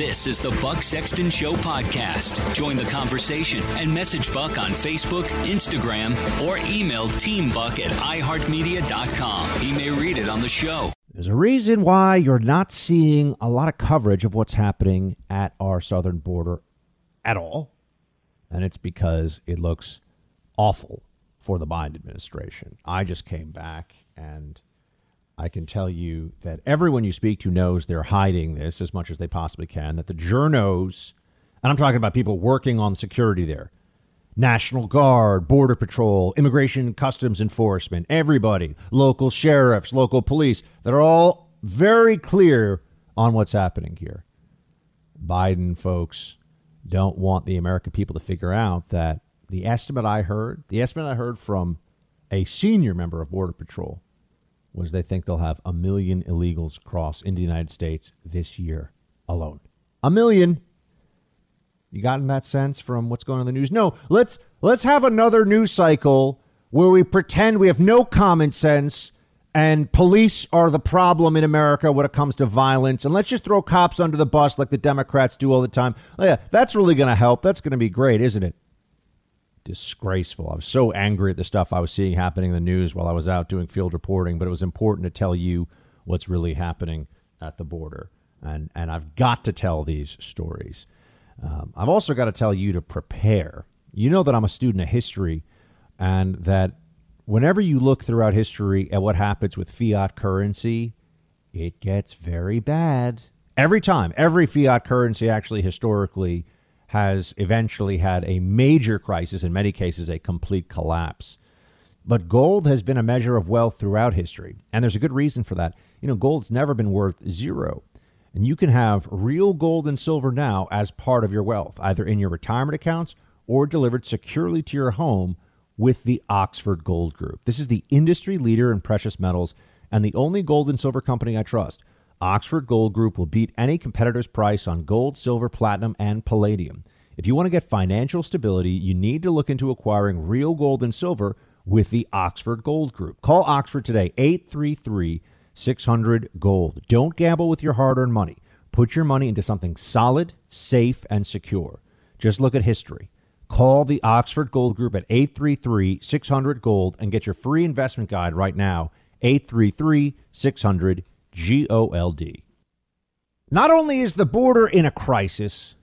This is the Buck Sexton Show podcast. Join the conversation and message Buck on Facebook, Instagram, or email teambuck at iheartmedia.com. He may read it on the show. There's a reason why you're not seeing a lot of coverage of what's happening at our southern border at all. And it's because it looks awful for the Biden administration. I just came back and I can tell you that everyone you speak to knows they're hiding this as much as they possibly can, that the journos, and I'm talking about people working on security there, National Guard, Border Patrol, Immigration Customs Enforcement, everybody, local sheriffs, local police, they're all very clear on what's happening here. Biden folks don't want the American people to figure out that the estimate I heard, the estimate I heard from a senior member of Border Patrol, was they think they'll have a million illegals cross into the United States this year alone. A million. You gotten that sense from what's going on in the news? No, let's let's have another news cycle where we pretend we have no common sense and police are the problem in America when it comes to violence and let's just throw cops under the bus like the Democrats do all the time. Oh, yeah, that's really going to help. That's going to be great, isn't it? Disgraceful. I was so angry at the stuff I was seeing happening in the news while I was out doing field reporting, but it was important to tell you what's really happening at the border. And, and I've got to tell these stories. Um, I've also got to tell you to prepare. You know that I'm a student of history, and that whenever you look throughout history at what happens with fiat currency, it gets very bad. Every time, every fiat currency actually historically has eventually had a major crisis, in many cases, a complete collapse. But gold has been a measure of wealth throughout history, and there's a good reason for that. You know, gold's never been worth zero. And you can have real gold and silver now as part of your wealth, either in your retirement accounts or delivered securely to your home with the Oxford Gold Group. This is the industry leader in precious metals and the only gold and silver company I trust. Oxford Gold Group will beat any competitor's price on gold, silver, platinum, and palladium. If you want to get financial stability, you need to look into acquiring real gold and silver with the Oxford Gold Group. Call Oxford today, 833 600 Gold. Don't gamble with your hard earned money. Put your money into something solid, safe, and secure. Just look at history. Call the Oxford Gold Group at 833 600 Gold and get your free investment guide right now. 833 600 G O L D. Not only is the border in a crisis,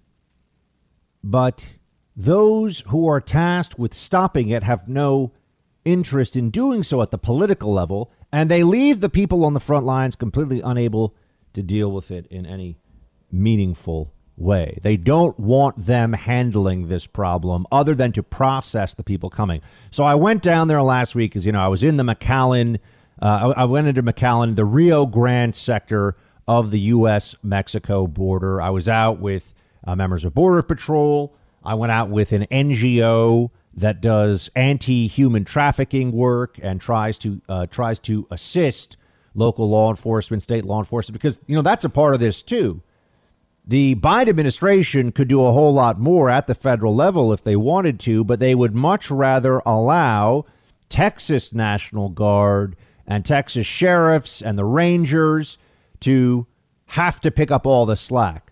but those who are tasked with stopping it have no interest in doing so at the political level, and they leave the people on the front lines completely unable to deal with it in any meaningful way. They don't want them handling this problem other than to process the people coming. So I went down there last week because, you know, I was in the McAllen uh, I, I, went into McAllen, the Rio Grande sector of the U.S. Mexico border. I was out with uh, members of Border Patrol. I went out with an NGO that does anti-human trafficking work and tries to uh, tries to assist local law enforcement, state law enforcement, because you know that's a part of this too. The Biden administration could do a whole lot more at the federal level if they wanted to, but they would much rather allow Texas National Guard and Texas sheriffs and the Rangers to have to pick up all the slack.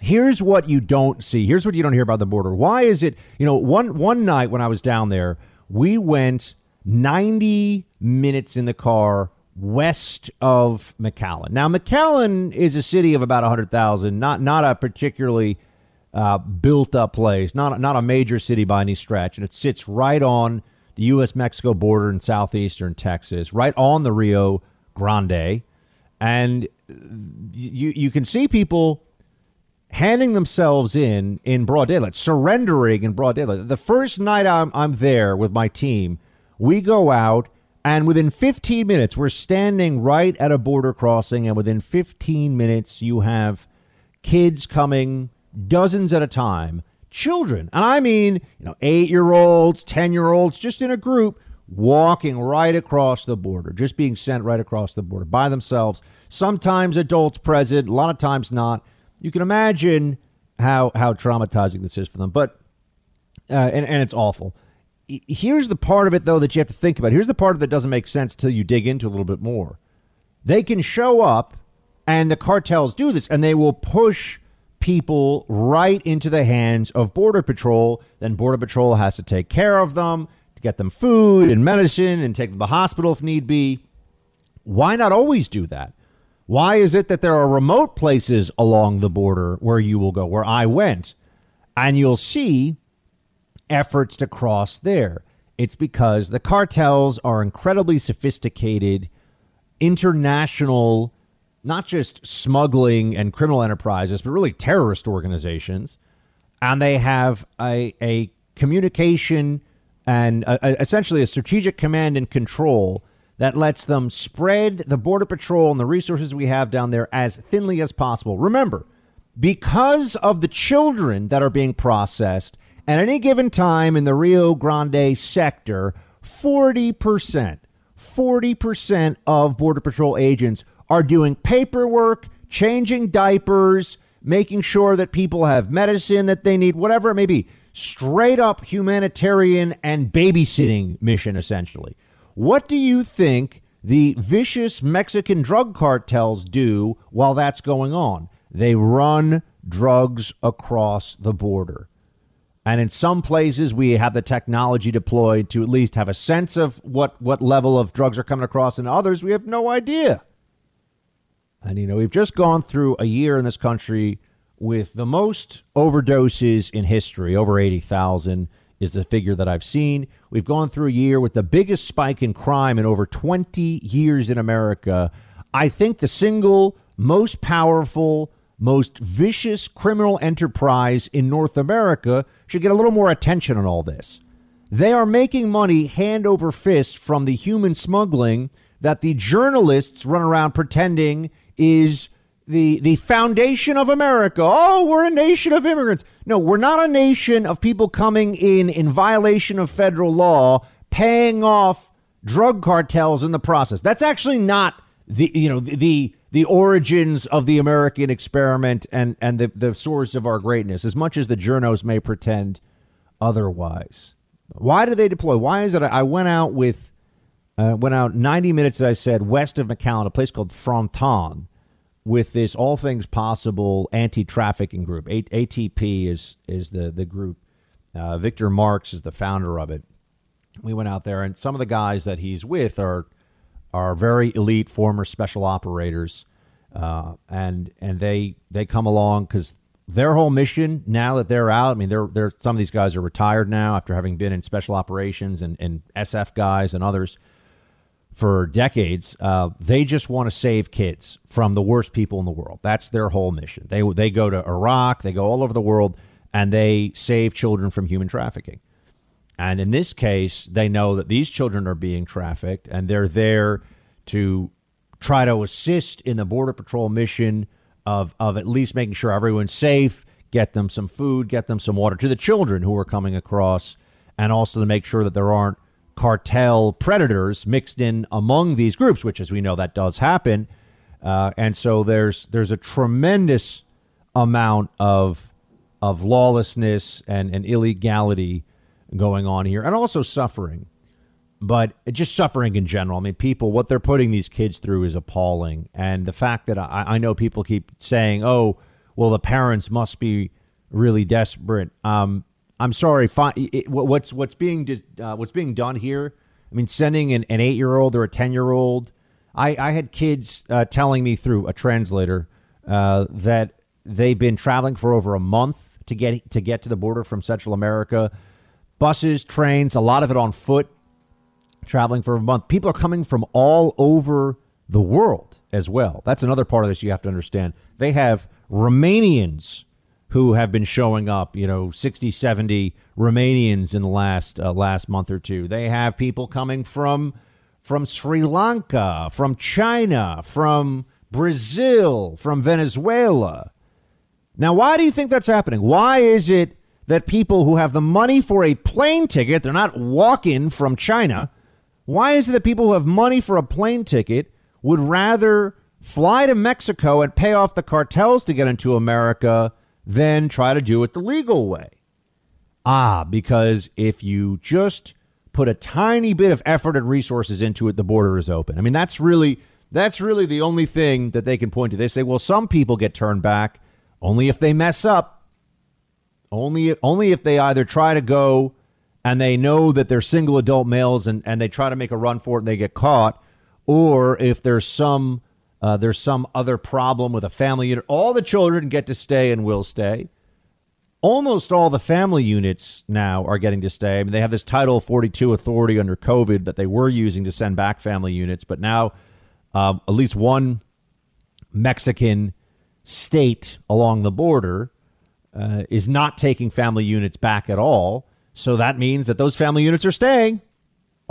Here's what you don't see. Here's what you don't hear about the border. Why is it, you know, one one night when I was down there, we went 90 minutes in the car west of McAllen. Now, McAllen is a city of about 100,000, not not a particularly uh, built up place, not not a major city by any stretch, and it sits right on the U.S. Mexico border in southeastern Texas, right on the Rio Grande. And you, you can see people handing themselves in in broad daylight, surrendering in broad daylight. The first night I'm, I'm there with my team, we go out, and within 15 minutes, we're standing right at a border crossing, and within 15 minutes, you have kids coming, dozens at a time, children. And I mean, you know, eight year olds, 10 year olds, just in a group walking right across the border, just being sent right across the border by themselves. Sometimes adults present, a lot of times not. You can imagine how how traumatizing this is for them. But uh, and and it's awful. Here's the part of it though that you have to think about. Here's the part that doesn't make sense until you dig into a little bit more. They can show up, and the cartels do this, and they will push people right into the hands of Border Patrol. Then Border Patrol has to take care of them, to get them food and medicine, and take them to the hospital if need be. Why not always do that? Why is it that there are remote places along the border where you will go, where I went, and you'll see efforts to cross there? It's because the cartels are incredibly sophisticated, international, not just smuggling and criminal enterprises, but really terrorist organizations. And they have a, a communication and a, a, essentially a strategic command and control that lets them spread the Border Patrol and the resources we have down there as thinly as possible. Remember, because of the children that are being processed at any given time in the Rio Grande sector, 40%, 40% of Border Patrol agents are doing paperwork, changing diapers, making sure that people have medicine that they need, whatever it may be. Straight up humanitarian and babysitting mission, essentially. What do you think the vicious Mexican drug cartels do while that's going on? They run drugs across the border. And in some places, we have the technology deployed to at least have a sense of what, what level of drugs are coming across. In others, we have no idea. And, you know, we've just gone through a year in this country with the most overdoses in history, over 80,000 is the figure that I've seen. We've gone through a year with the biggest spike in crime in over 20 years in America. I think the single most powerful most vicious criminal enterprise in North America should get a little more attention on all this. They are making money hand over fist from the human smuggling that the journalists run around pretending is the the foundation of America. Oh, we're a nation of immigrants. No, we're not a nation of people coming in in violation of federal law, paying off drug cartels in the process. That's actually not the you know the, the origins of the American experiment and, and the, the source of our greatness, as much as the journos may pretend otherwise. Why do they deploy? Why is it I went out with uh, went out 90 minutes, as I said, west of McAllen, a place called Fronton, with this All Things Possible anti-trafficking group. A- ATP is is the the group. Uh, Victor Marx is the founder of it. We went out there, and some of the guys that he's with are are very elite former special operators, uh, and and they they come along because their whole mission now that they're out. I mean, they're they're some of these guys are retired now after having been in special operations and, and SF guys and others for decades. Uh, they just want to save kids from the worst people in the world. That's their whole mission. They they go to Iraq, they go all over the world, and they save children from human trafficking. And in this case, they know that these children are being trafficked and they're there to try to assist in the Border Patrol mission of, of at least making sure everyone's safe, get them some food, get them some water to the children who are coming across, and also to make sure that there aren't cartel predators mixed in among these groups, which, as we know, that does happen. Uh, and so there's there's a tremendous amount of of lawlessness and, and illegality going on here and also suffering but just suffering in general. I mean, people, what they're putting these kids through is appalling. And the fact that I, I know people keep saying, oh, well, the parents must be really desperate. Um, I'm sorry. It, what's what's being uh, what's being done here? I mean, sending an, an eight year old or a ten year old. I, I had kids uh, telling me through a translator uh, that they've been traveling for over a month to get to get to the border from Central America buses, trains, a lot of it on foot, traveling for a month. People are coming from all over the world as well. That's another part of this you have to understand. They have Romanians who have been showing up, you know, 60, 70 Romanians in the last uh, last month or two. They have people coming from from Sri Lanka, from China, from Brazil, from Venezuela. Now, why do you think that's happening? Why is it that people who have the money for a plane ticket, they're not walking from China. Why is it that people who have money for a plane ticket would rather fly to Mexico and pay off the cartels to get into America than try to do it the legal way? Ah, because if you just put a tiny bit of effort and resources into it, the border is open. I mean, that's really that's really the only thing that they can point to. They say, well, some people get turned back Only if they mess up. Only only if they either try to go and they know that they're single adult males and, and they try to make a run for it and they get caught, or if there's some uh, there's some other problem with a family unit. All the children get to stay and will stay. Almost all the family units now are getting to stay. I mean, they have this Title 42 authority under COVID that they were using to send back family units, but now uh, at least one Mexican state along the border uh, is not taking family units back at all. So that means that those family units are staying.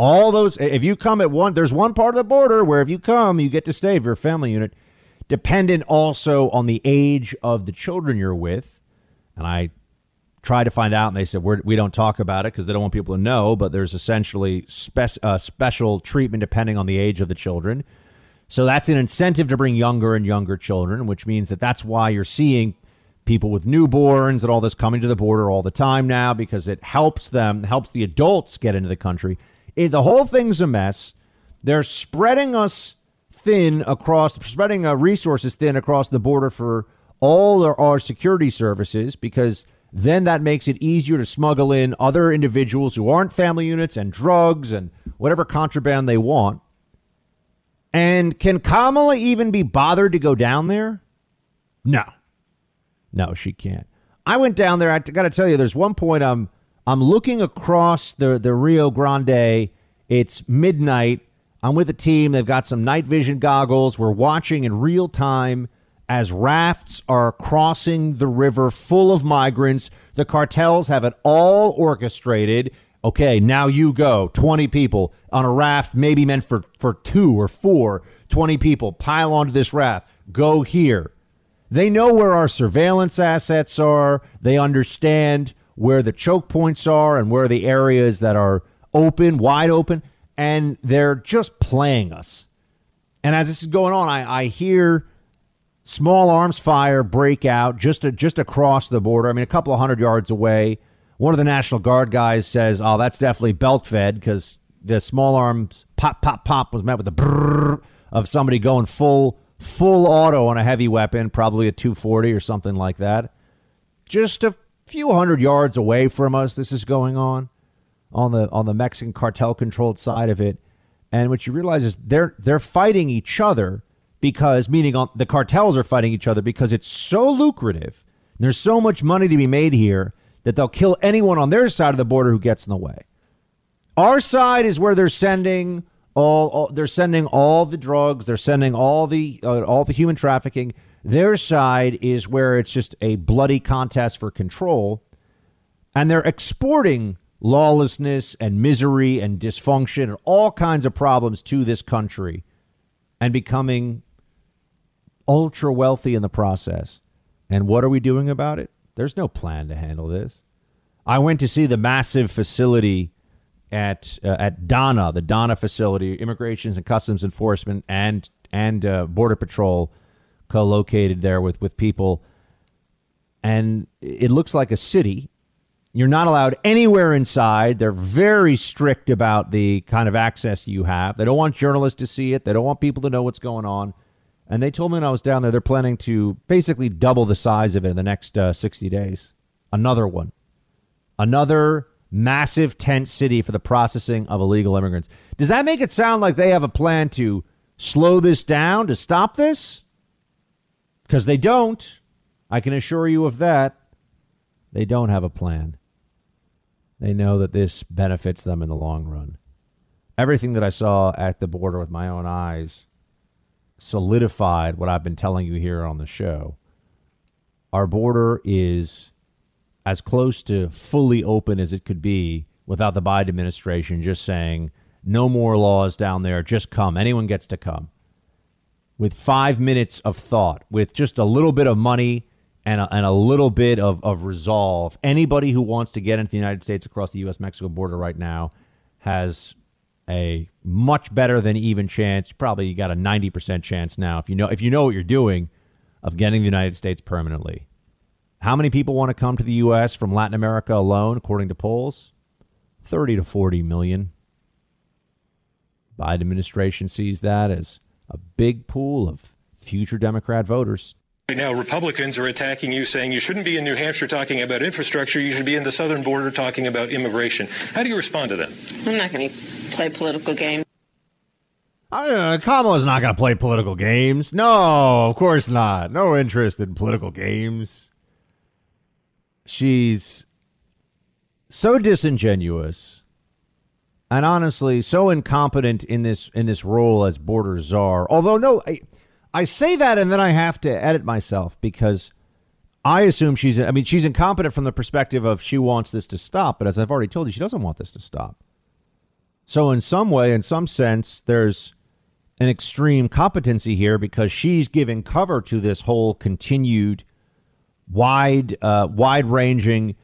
All those, if you come at one, there's one part of the border where if you come, you get to stay if you're a family unit, dependent also on the age of the children you're with. And I tried to find out, and they said We're, we do not talk about it because they don't want people to know. But there's essentially spe- uh, special treatment depending on the age of the children. So that's an incentive to bring younger and younger children, which means that that's why you're seeing people with newborns and all this coming to the border all the time now because it helps them, helps the adults get into the country Eh, the whole thing's a mess. They're spreading us thin across, spreading our resources thin across the border for all our, security services because then that makes it easier to smuggle in other individuals who aren't family units and drugs and whatever contraband they want. And can Kamala even be bothered to go down there? No. No, she can't. I went down there. I got to tell you, there's one point I'm I'm looking across the, the Rio Grande. It's midnight. I'm with a team. They've got some night vision goggles. We're watching in real time as rafts are crossing the river full of migrants. The cartels have it all orchestrated. Okay, now you go. 20 people on a raft, maybe meant for, for two or four. 20 people pile onto this raft. Go here. They know where our surveillance assets are. They understand where the choke points are and where the areas that are open, wide open, and they're just playing us. And as this is going on, I, I hear small arms fire break out just to, just across the border. I mean, a couple of hundred yards away. One of the National Guard guys says, "Oh, that's definitely belt fed because the small arms pop pop pop was met with the brrr of somebody going full full auto on a heavy weapon, probably a 240 or something like that." Just a few hundred yards away from us this is going on on the on the Mexican cartel controlled side of it. And what you realize is they're they're fighting each other because meaning on the cartels are fighting each other because it's so lucrative there's so much money to be made here that they'll kill anyone on their side of the border who gets in the way. Our side is where they're sending all, all they're sending all the drugs they're sending all the uh, all the human trafficking their side is where it's just a bloody contest for control, and they're exporting lawlessness and misery and dysfunction and all kinds of problems to this country and becoming ultra wealthy in the process. And what are we doing about it? There's no plan to handle this. I went to see the massive facility at uh, at Donna, the Donna facility, Immigrations and Customs Enforcement and and uh, Border Patrol co-located there with with people, and it looks like a city. You're not allowed anywhere inside. They're very strict about the kind of access you have. They don't want journalists to see it. They don't want people to know what's going on. And they told me when I was down there, they're planning to basically double the size of it in the next uh, 60 days. Another one. Another massive tent city for the processing of illegal immigrants. Does that make it sound like they have a plan to slow this down, to stop this? Because they don't. I can assure you of that. They don't have a plan. They know that this benefits them in the long run. Everything that I saw at the border with my own eyes solidified what I've been telling you here on the show. Our border is as close to fully open as it could be without the Biden administration just saying, no more laws down there, just come. Anyone gets to come with five minutes of thought, with just a little bit of money and a, and a little bit of, of resolve, anybody who wants to get into the United States across the U.S. Mexico border right now has a much better than even chance. Probably you got a 90% chance now if you know if you know what you're doing of getting the United States permanently. How many people want to come to the U.S. from Latin America alone, according to polls? 30 to 40 million. Biden administration sees that as a big pool of future Democrat voters. Right now, Republicans are attacking you, saying you shouldn't be in New Hampshire talking about infrastructure. You should be in the southern border talking about immigration. How do you respond to them? I'm not going to play political games. Uh, Kamala's not going to play political games. No, of course not. No interest in political games. She's so disingenuous and honestly so incompetent in this in this role as border czar. Although no, I, I say that and then I have to edit myself because I assume she's I mean she's incompetent from the perspective of she wants this to stop, but as I've already told you, she doesn't want this to stop. So in some way, in some sense, there's an extreme competency here because she's giving cover to this whole continued wide uh, wide ranging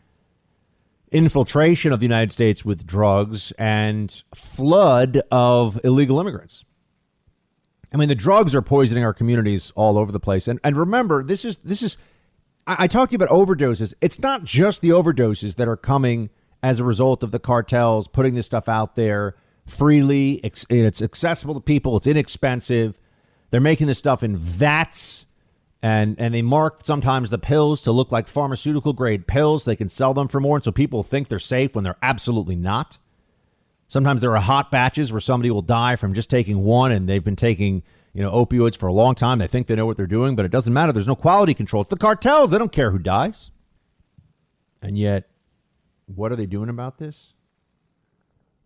infiltration of the United States with drugs and flood of illegal immigrants. I mean, the drugs are poisoning our communities all over the place. And and remember, this is this is I, I talked to you about overdoses. It's not just the overdoses that are coming as a result of the cartels putting this stuff out there freely. It's, it's accessible to people. It's inexpensive. They're making this stuff in vats and and they mark sometimes the pills to look like pharmaceutical grade pills. They can sell them for more, and so people think they're safe when they're absolutely not. Sometimes there are hot batches where somebody will die from just taking one, and they've been taking you know opioids for a long time. They think they know what they're doing, but it doesn't matter. There's no quality control. It's the cartels. They don't care who dies. And yet, what are they doing about this?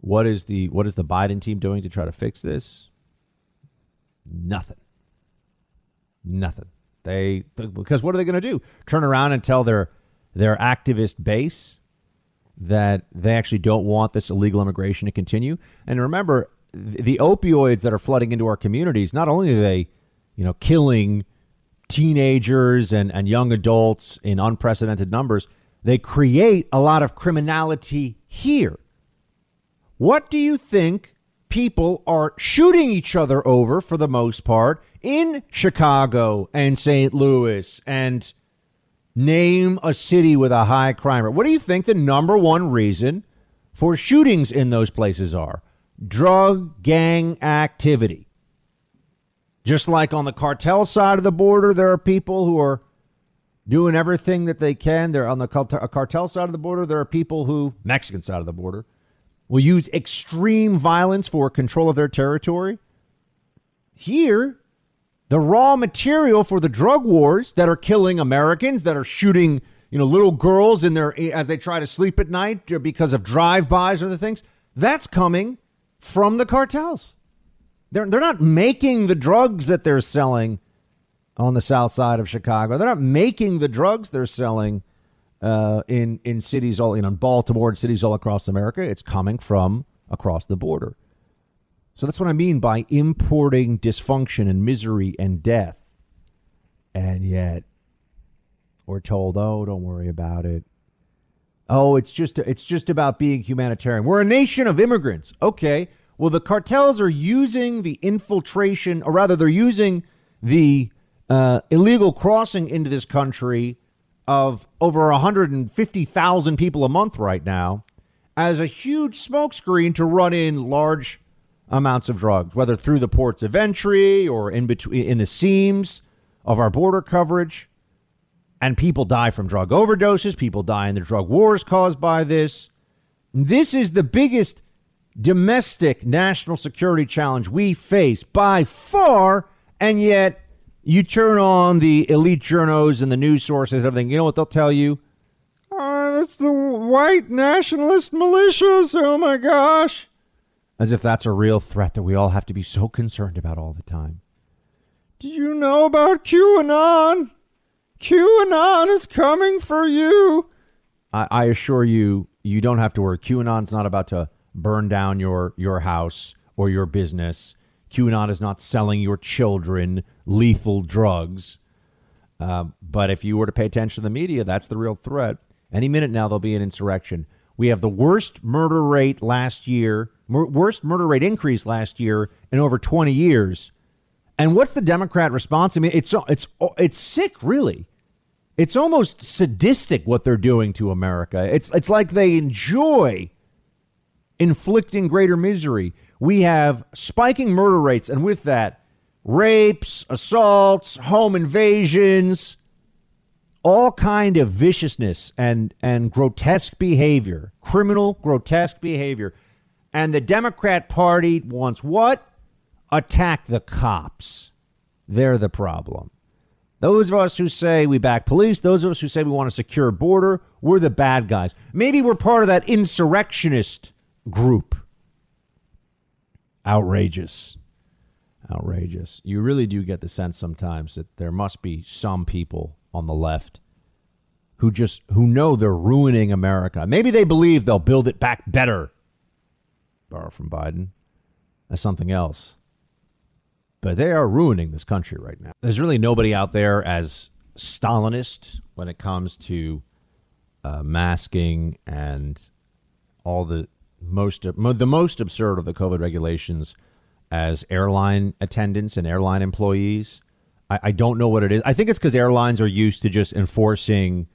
What is the what is the Biden team doing to try to fix this? Nothing. Nothing. They because what are they going to do? Turn around and tell their their activist base that they actually don't want this illegal immigration to continue. And remember, the opioids that are flooding into our communities, not only are they, you know, killing teenagers and, and young adults in unprecedented numbers, they create a lot of criminality here. What do you think people are shooting each other over for the most part in Chicago and St. Louis and name a city with a high crime rate. What do you think the number one reason for shootings in those places are? Drug gang activity. Just like on the cartel side of the border, there are people who are doing everything that they can. They're on the uh, cartel side of the border. There are people who, Mexican side of the border, will use extreme violence for control of their territory. Here, the raw material for the drug wars that are killing Americans, that are shooting, you know, little girls in their as they try to sleep at night uh, because of drive-bys or other things, that's coming from the cartels. They're they're not making the drugs that they're selling on the south side of Chicago. They're not making the drugs they're selling uh, in in cities all in Baltimore and cities all across America. It's coming from across the border. So that's what I mean by importing dysfunction and misery and death. And yet we're told, "Oh, don't worry about it." Oh, it's just it's just about being humanitarian. We're a nation of immigrants. Okay. Well, the cartels are using the infiltration, or rather, they're using the uh, illegal crossing into this country of over 150,000 people a month right now as a huge smokescreen to run in large amounts of drugs, whether through the ports of entry or in between in the seams of our border coverage. And people die from drug overdoses. People die in the drug wars caused by this. This is the biggest domestic national security challenge we face by far, and yet you turn on the elite journos and the news sources and everything. You know what they'll tell you? Ah, oh, it's the white nationalist militias. Oh my gosh. As if that's a real threat that we all have to be so concerned about all the time. Did you know about QAnon? QAnon is coming for you. I, I assure you, you don't have to worry. QAnon's not about to burn down your, your house or your business. QAnon is not selling your children lethal drugs. Uh, but if you were to pay attention to the media, that's the real threat. Any minute now, there'll be an insurrection. We have the worst murder rate last year, worst murder rate increase last year in over 20 years. And what's the Democrat response? I mean, it's it's it's sick, really. It's almost sadistic what they're doing to America. It's it's like they enjoy inflicting greater misery. We have spiking murder rates, and with that, rapes, assaults, home invasions, all kind of viciousness and and grotesque behavior, criminal grotesque behavior. And the Democrat Party wants what? Attack the cops. They're the problem. Those of us who say we back police, those of us who say we want a secure border, we're the bad guys. Maybe we're part of that insurrectionist group. Outrageous. Outrageous. You really do get the sense sometimes that there must be some people on the left who just who know they're ruining America. Maybe they believe they'll build it back better. Borrow from Biden. That's something else. But they are ruining this country right now. There's really nobody out there as Stalinist when it comes to uh, masking and all the most the most absurd of the COVID regulations as airline attendants and airline employees. I, I don't know what it is. I think it's because airlines are used to just enforcing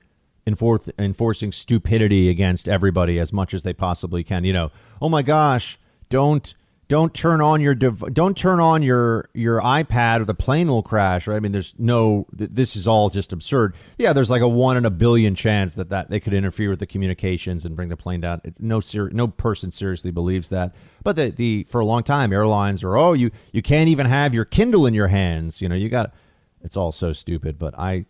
enforce, enforcing stupidity against everybody as much as they possibly can. You know, oh my gosh, don't don't turn on your dev- don't turn on your your iPad or the plane will crash. Right? I mean, there's no. Th- this is all just absurd. Yeah, there's like a one in a billion chance that that they could interfere with the communications and bring the plane down. It's no ser- no person seriously believes that. But the the for a long time, airlines are oh you you can't even have your Kindle in your hands. You know, you got. It's all so stupid. But I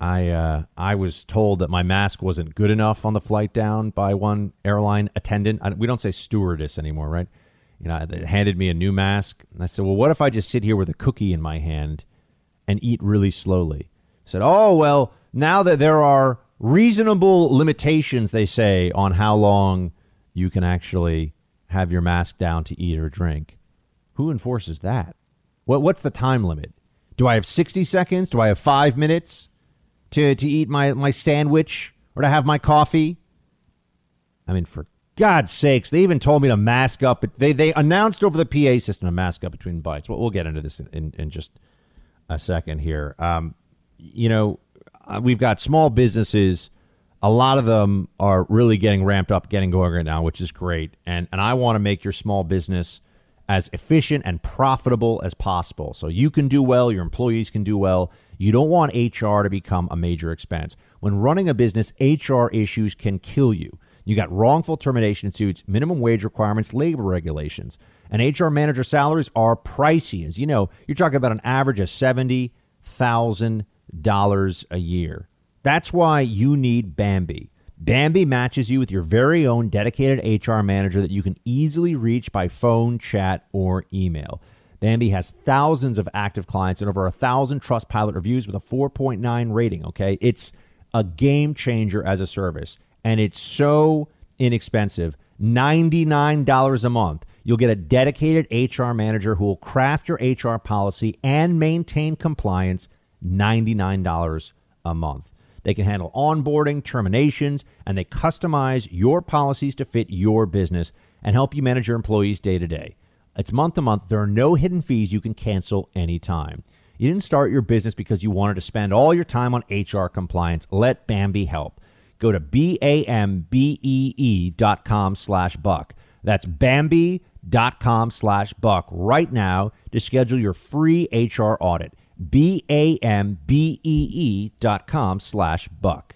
I uh, I was told that my mask wasn't good enough on the flight down by one airline attendant. I, we don't say stewardess anymore, right? You know, they handed me a new mask. And I said, well, what if I just sit here with a cookie in my hand and eat really slowly? I said, oh, well, now that there are reasonable limitations, they say, on how long you can actually have your mask down to eat or drink. Who enforces that? What, what's the time limit? Do I have 60 seconds? Do I have five minutes to, to eat my, my sandwich or to have my coffee? I mean, for God's sakes, they even told me to mask up. They they announced over the PA system to mask up between bites. Well, we'll get into this in, in, in just a second here. Um, you know, uh, we've got small businesses. A lot of them are really getting ramped up, getting going right now, which is great. And and I want to make your small business as efficient and profitable as possible, so you can do well, your employees can do well. You don't want HR to become a major expense. When running a business, HR issues can kill you. You got wrongful termination suits, minimum wage requirements, labor regulations. And HR manager salaries are pricey. As you know, you're talking about an average of $70,000 a year. That's why you need Bambee. Bambee matches you with your very own dedicated HR manager that you can easily reach by phone, chat, or email. Bambee has thousands of active clients and over a thousand Trustpilot reviews with a 4.9 rating. Okay, it's a game changer as a service and it's so inexpensive $99 a month. You'll get a dedicated HR manager who will craft your HR policy and maintain compliance $99 a month. They can handle onboarding, terminations, and they customize your policies to fit your business and help you manage your employees day to day. It's month to month. There are no hidden fees you can cancel anytime. You didn't start your business because you wanted to spend all your time on HR compliance. Let Bambee help. Go to B-A-M-B-E-E dot com slash buck. That's Bambee dot com slash buck right now to schedule your free HR audit. B-A-M-B-E-E dot com slash buck.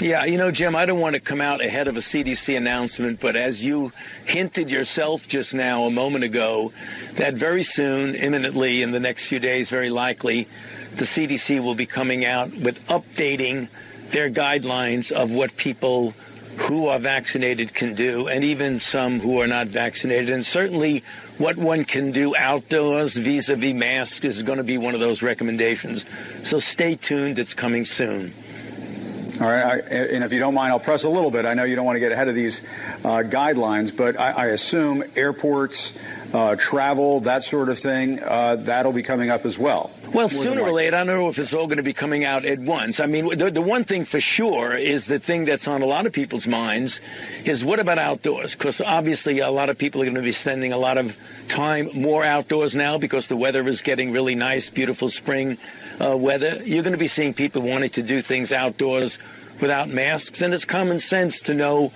Yeah, you know, Jim, I don't want to come out ahead of a CDC announcement, but as you hinted yourself just now, a moment ago, that very soon, imminently, in the next few days, very likely, the CDC will be coming out with updating their guidelines of what people who are vaccinated can do, and even some who are not vaccinated. And certainly what one can do outdoors vis a vis masks is going to be one of those recommendations. So stay tuned, it's coming soon. All right, I, and if you don't mind, I'll press a little bit. I know you don't want to get ahead of these uh, guidelines, but I, I assume airports, uh, travel, that sort of thing, uh, that'll be coming up as well. Well, sooner or later, I don't know if it's all going to be coming out at once. I mean, the, the one thing for sure is the thing that's on a lot of people's minds is what about outdoors? Because obviously, a lot of people are going to be spending a lot of time more outdoors now because the weather is getting really nice, beautiful spring uh, weather. You're going to be seeing people wanting to do things outdoors without masks. And it's common sense to know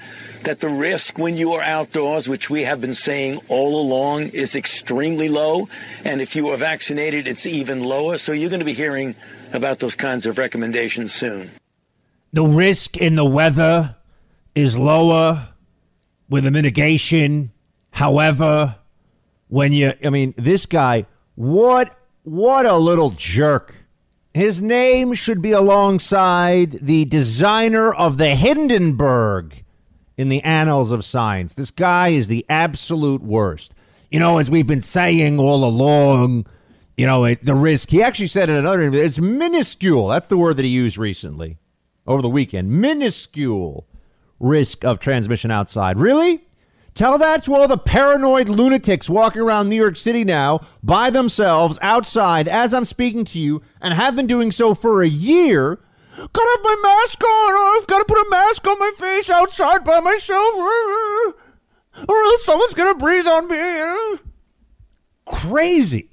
that the risk when you are outdoors, which we have been saying all along, is extremely low. And if you are vaccinated, it's even lower. So you're going to be hearing about those kinds of recommendations soon. The risk in the weather is lower with a mitigation. However, when you, I mean, this guy, what, what a little jerk. His name should be alongside the designer of the Hindenburg in the annals of science. This guy is the absolute worst. You know, as we've been saying all along, you know, it, the risk, he actually said in another interview, it's minuscule. That's the word that he used recently over the weekend. Minuscule risk of transmission outside. Really? Tell that to all the paranoid lunatics walking around New York City now by themselves outside as I'm speaking to you and have been doing so for a year. Gotta have my mask on. I've got to put a mask on my face outside by myself. Or else someone's to breathe on me. Crazy.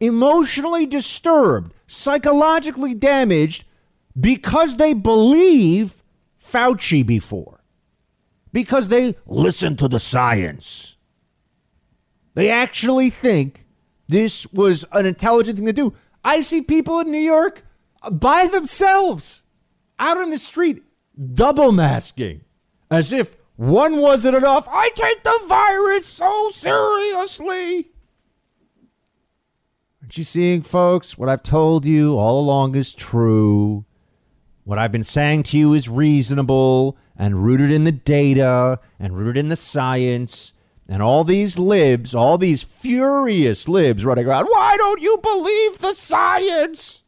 Emotionally disturbed, psychologically damaged because they believe Fauci before because they listen to the science. They actually think this was an intelligent thing to do. I see people in New York by themselves out on the street double masking as if one wasn't enough. I take the virus so seriously. Aren't you seeing, folks? What I've told you all along is true. What I've been saying to you is reasonable and rooted in the data and rooted in the science. And all these libs, all these furious libs running around, why don't you believe the science?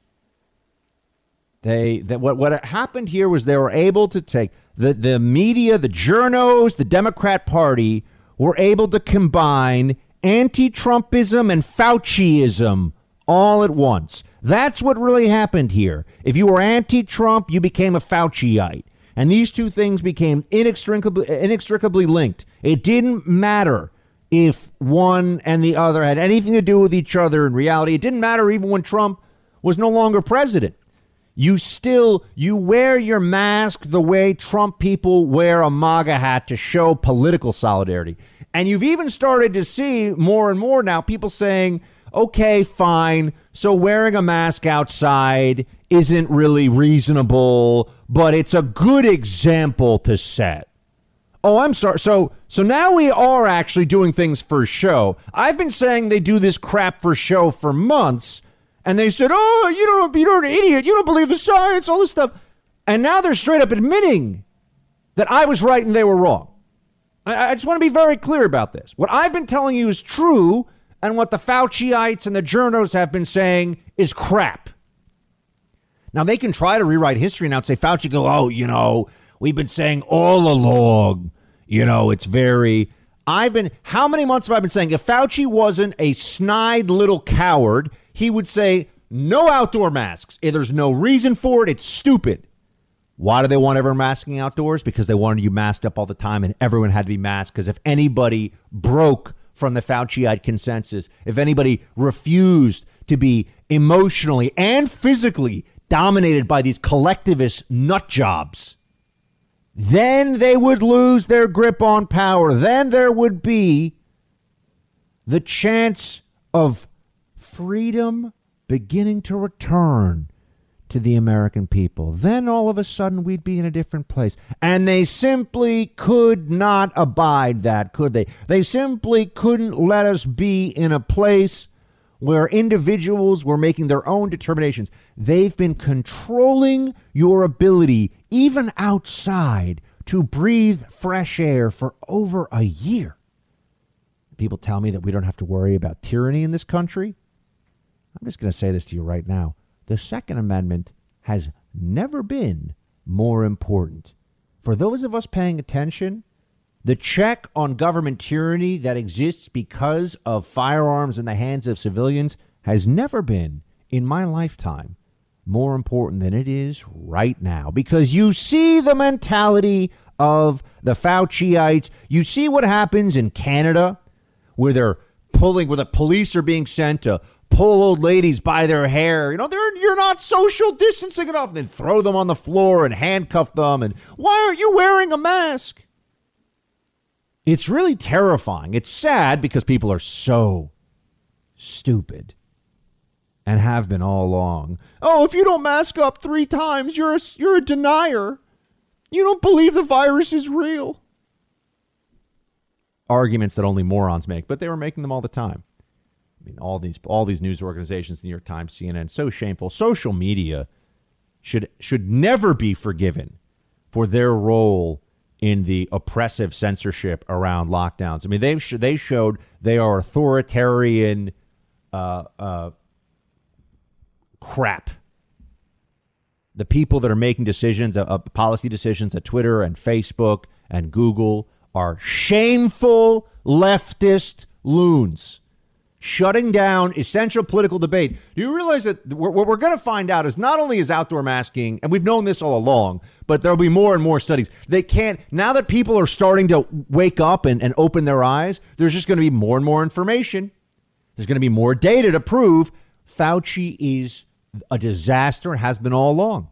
They that what what happened here was they were able to take the the media, the journos, the Democrat Party were able to combine anti-Trumpism and Fauciism all at once. That's what really happened here. If you were anti-Trump, you became a Fauciite. And these two things became inextricably, inextricably linked. It didn't matter if one and the other had anything to do with each other in reality. It didn't matter even when Trump was no longer president. You still you wear your mask the way Trump people wear a MAGA hat to show political solidarity. And you've even started to see more and more now people saying, "Okay, fine. So wearing a mask outside isn't really reasonable, but it's a good example to set. Oh, I'm sorry. So so now we are actually doing things for show. I've been saying they do this crap for show for months, and they said, "Oh, you don't you're an idiot. You don't believe the science, all this stuff." And now they're straight up admitting that I was right and they were wrong. I, I just want to be very clear about this. What I've been telling you is true, and what the Fauciites and the journos have been saying is crap. Now they can try to rewrite history now and say Fauci go, oh, you know, we've been saying all along, you know, it's very. I've been how many months have I been saying if Fauci wasn't a snide little coward, he would say no outdoor masks. If there's no reason for it, it's stupid. Why do they want everyone masking outdoors? Because they wanted you masked up all the time and everyone had to be masked. Because if anybody broke from the Fauciite consensus, if anybody refused to be emotionally and physically dominated by these collectivist nut jobs, then they would lose their grip on power. Then there would be the chance of freedom beginning to return to the American people. Then all of a sudden we'd be in a different place. And they simply could not abide that, could they? They simply couldn't let us be in a place where individuals were making their own determinations. They've been controlling your ability, even outside, to breathe fresh air for over a year. People tell me that we don't have to worry about tyranny in this country. I'm just going to say this to you right now. The Second Amendment has never been more important. For those of us paying attention, the check on government tyranny that exists because of firearms in the hands of civilians has never been, in my lifetime, more important than it is right now. Because you see the mentality of the Fauciites. You see what happens in Canada, where they're pulling, where the police are being sent to pull old ladies by their hair. You know, they're you're not social distancing enough, and then throw them on the floor and handcuff them. And why aren't you wearing a mask? It's really terrifying. It's sad because people are so stupid and have been all along. Oh, if you don't mask up three times, you're a, you're a denier. You don't believe the virus is real. Arguments that only morons make, but they were making them all the time. I mean, all these all these news organizations, the New York Times, CNN, so shameful. Social media should should never be forgiven for their role in the oppressive censorship around lockdowns. I mean, they sh- they showed they are authoritarian uh, uh, crap. The people that are making decisions, uh, uh, policy decisions at Twitter and Facebook and Google are shameful leftist loons shutting down essential political debate. Do you realize that what we're going to find out is not only is outdoor masking, and we've known this all along, but there'll be more and more studies. They can't, now that people are starting to wake up and, and open their eyes, there's just going to be more and more information. There's going to be more data to prove Fauci is a disaster and has been all along.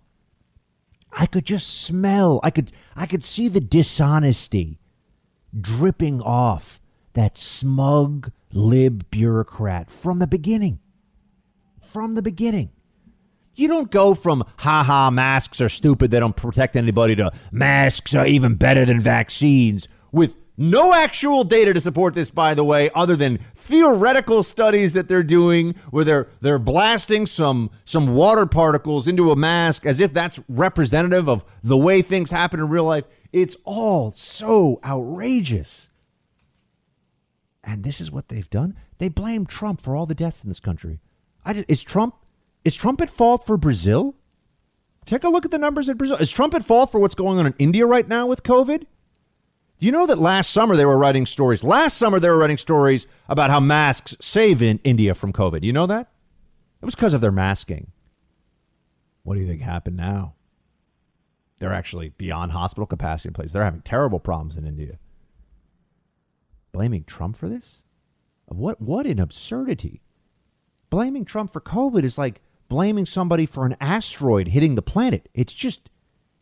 I could just smell, I could, I could see the dishonesty dripping off that smug lib bureaucrat from the beginning. From the beginning. You don't go from, haha, masks are stupid, they don't protect anybody, to masks are even better than vaccines, with no actual data to support this, by the way, other than theoretical studies that they're doing where they're they're blasting some some water particles into a mask as if that's representative of the way things happen in real life. It's all so outrageous. And this is what they've done. They blame Trump for all the deaths in this country. Just, is Trump is Trump at fault for Brazil? Take a look at the numbers in Brazil. Is Trump at fault for what's going on in India right now with COVID? You know that last summer they were writing stories? Last summer they were writing stories about how masks save in India from COVID. You know that? It was because of their masking. What do you think happened now? They're actually beyond hospital capacity in place. They're having terrible problems in India blaming Trump for this? What what an absurdity. Blaming Trump for COVID is like blaming somebody for an asteroid hitting the planet. It's just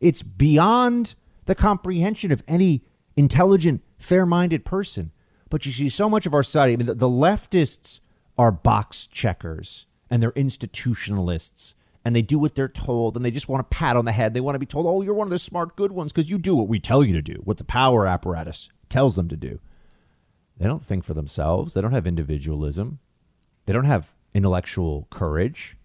it's beyond the comprehension of any intelligent, fair-minded person. But you see so much of our society, I mean, the, the leftists are box checkers and they're institutionalists and they do what they're told and they just want a pat on the head. They want to be told, oh, you're one of the smart, good ones because you do what we tell you to do, what the power apparatus tells them to do. They don't think for themselves. They don't have individualism. They don't have intellectual courage.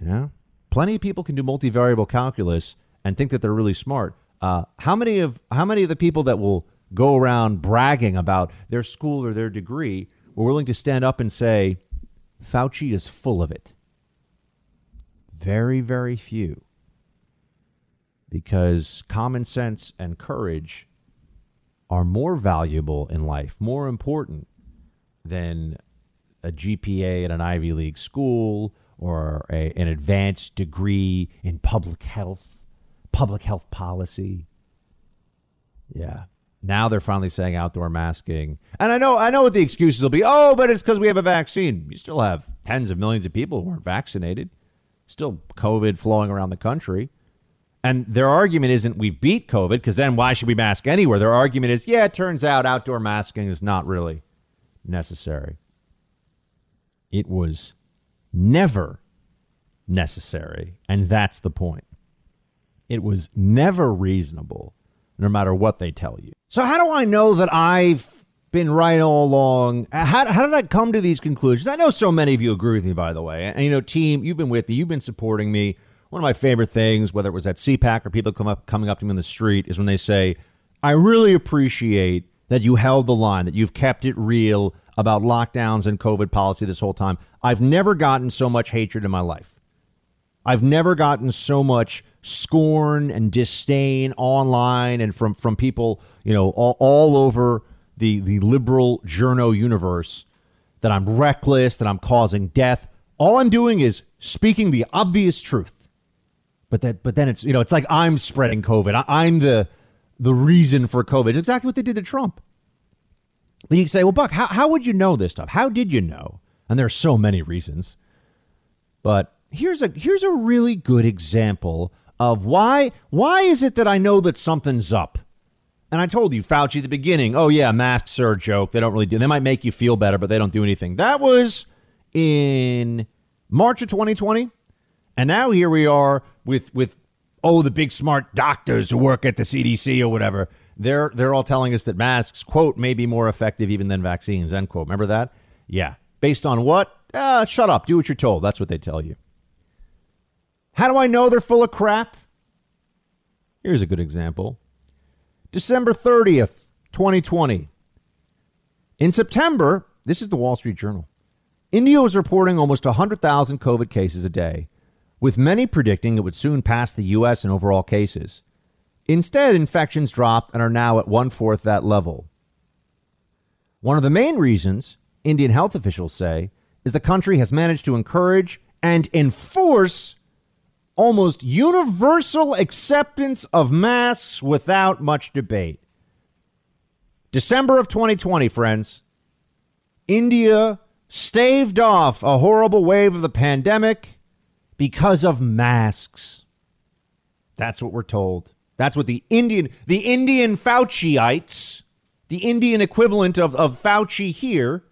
You know, plenty of people can do multivariable calculus and think that they're really smart. Uh, how many of how many of the people that will go around bragging about their school or their degree were willing to stand up and say, Fauci is full of it? Very, very few. Because common sense and courage are more valuable in life, more important than a GPA at an Ivy League school or a, an advanced degree in public health, public health policy. Yeah. Now they're finally saying outdoor masking. And I know I know what the excuses will be. Oh, but it's because we have a vaccine. You still have tens of millions of people who aren't vaccinated. Still COVID flowing around the country. And their argument isn't we've beat COVID because then why should we mask anywhere? Their argument is, yeah, it turns out outdoor masking is not really necessary. It was never necessary. And that's the point. It was never reasonable, no matter what they tell you. So, how do I know that I've been right all along? How, how did I come to these conclusions? I know so many of you agree with me, by the way. And, you know, team, you've been with me, you've been supporting me one of my favorite things, whether it was at CPAC or people come up coming up to me in the street, is when they say, "I really appreciate that you held the line, that you've kept it real about lockdowns and COVID policy this whole time. I've never gotten so much hatred in my life. I've never gotten so much scorn and disdain online and from from people, you know, all, all over the the liberal journo universe that I'm reckless, that I'm causing death. All I'm doing is speaking the obvious truth. But that, but then it's you know, it's like I'm spreading COVID. I, am the the reason for COVID. It's exactly what they did to Trump. But you say, well, Buck, how, how would you know this stuff? How did you know And there are so many reasons. But here's a here's a really good example of why why is it that I know that something's up? And I told you, Fauci, at the beginning, oh yeah, masks are a joke. They don't really do. They might make you feel better, but they don't do anything. That was in March of 2020, and now here we are with with oh the big smart doctors who work at the CDC or whatever. They're they're all telling us that masks quote may be more effective even than vaccines end quote. Remember that? Yeah. Based on what? Uh, shut up. Do what you're told. That's what they tell you. How do I know they're full of crap? Here's a good example. December 30th, 2020. In September, this is the Wall Street Journal. India was reporting almost 100,000 COVID cases a day, with many predicting it would soon pass the U.S. in overall cases. Instead, infections dropped and are now at one fourth that level. One of the main reasons, Indian health officials say, is the country has managed to encourage and enforce almost universal acceptance of masks without much debate. December of 2020, friends, India staved off a horrible wave of the pandemic because of masks. That's what we're told. That's what the Indian, the Indian Fauciites, the Indian equivalent of, of Fauci here,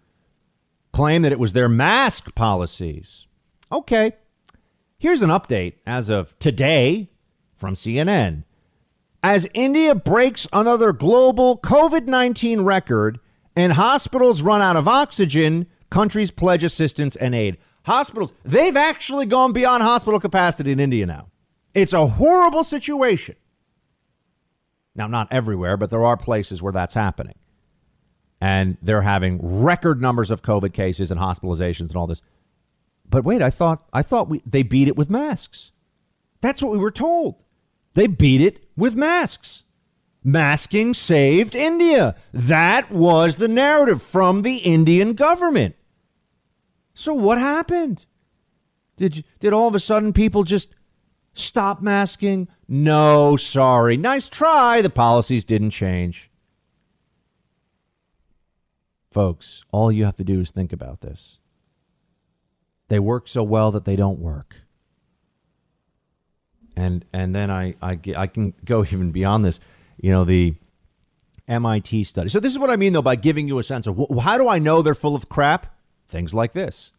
claim that it was their mask policies. Okay. Here's an update as of today from CNN. As India breaks another global COVID 19 record and hospitals run out of oxygen, countries pledge assistance and aid. Hospitals, they've actually gone beyond hospital capacity in India now. It's a horrible situation. Now, not everywhere, but there are places where that's happening. And they're having record numbers of COVID cases and hospitalizations and all this. But wait, I thought I thought we, they beat it with masks. That's what we were told. They beat it with masks. Masking saved India. That was the narrative from the Indian government. So what happened? Did did all of a sudden people just stop masking? No, sorry. Nice try. The policies didn't change. Folks, all you have to do is think about this. They work so well that they don't work. And and then I I, I can go even beyond this. You know the MIT study. So this is what I mean though by giving you a sense of wh- how do I know they're full of crap? Things like this.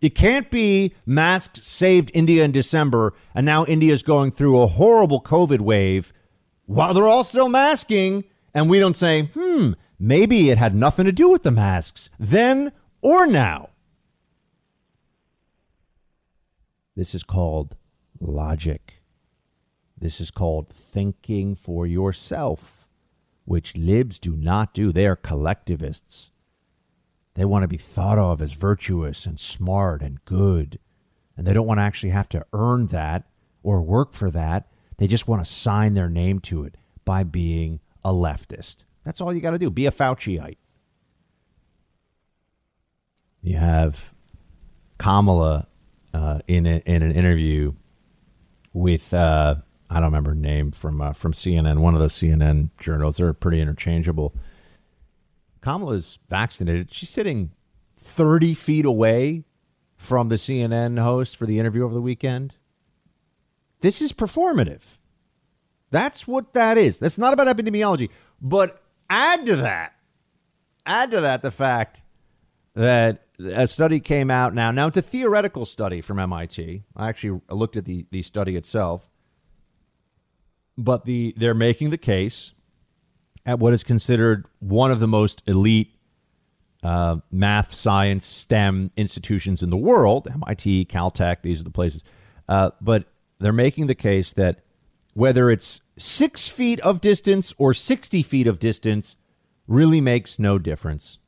It can't be masks saved India in December, and now India's going through a horrible COVID wave while they're all still masking, and we don't say, hmm, maybe it had nothing to do with the masks then or now. This is called logic. This is called thinking for yourself, which libs do not do. They are collectivists. They want to be thought of as virtuous and smart and good. And they don't want to actually have to earn that or work for that. They just want to sign their name to it by being a leftist. That's all you got to do. Be a Fauciite. You have Kamala uh, in a, in an interview with uh, I don't remember her name from uh, from CNN, one of those CNN journals. They're pretty interchangeable. Kamala's vaccinated. She's sitting thirty feet away from the CNN host for the interview over the weekend. This is performative. That's what that is. That's not about epidemiology. But add to that, add to that the fact that a study came out now. Now it's a theoretical study from MIT. I actually looked at the, the study itself, but the they're making the case at what is considered one of the most elite uh, math, science, STEM institutions in the world. MIT, Caltech, these are the places. Uh, but they're making the case that whether it's six feet of distance or 60 feet of distance really makes no difference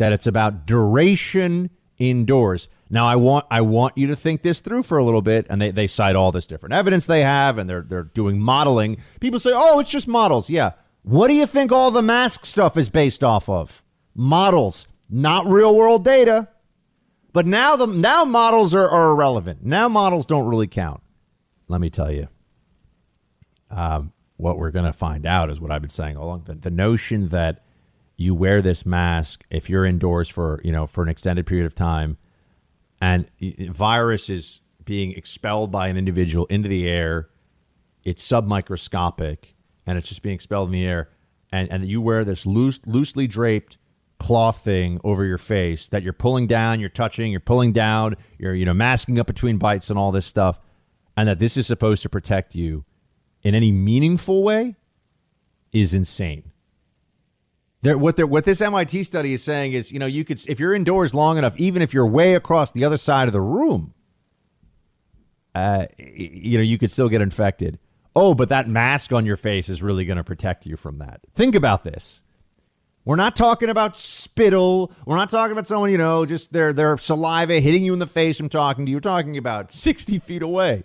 that it's about duration indoors. Now I want I want you to think this through for a little bit, and they, they cite all this different evidence they have, and they're they're doing modeling. People say, oh, it's just models. Yeah. What do you think all the mask stuff is based off of? Models, not real world data. But now the now models are, are irrelevant. Now models don't really count. Let me tell you. Um, what we're going to find out is what I've been saying all along. The, the notion that you wear this mask if you're indoors for you know for an extended period of time, and virus is being expelled by an individual into the air. It's submicroscopic, and it's just being expelled in the air. And and you wear this loose, loosely draped cloth thing over your face that you're pulling down, you're touching, you're pulling down, you're you know masking up between bites and all this stuff, and that this is supposed to protect you in any meaningful way is insane. There, what, what this MIT study is saying is, you know, you could if you're indoors long enough, even if you're way across the other side of the room, uh, you know, you could still get infected. Oh, but that mask on your face is really going to protect you from that. Think about this. We're not talking about spittle. We're not talking about someone, you know, just their their saliva hitting you in the face from talking to you. We're talking about 60 feet away,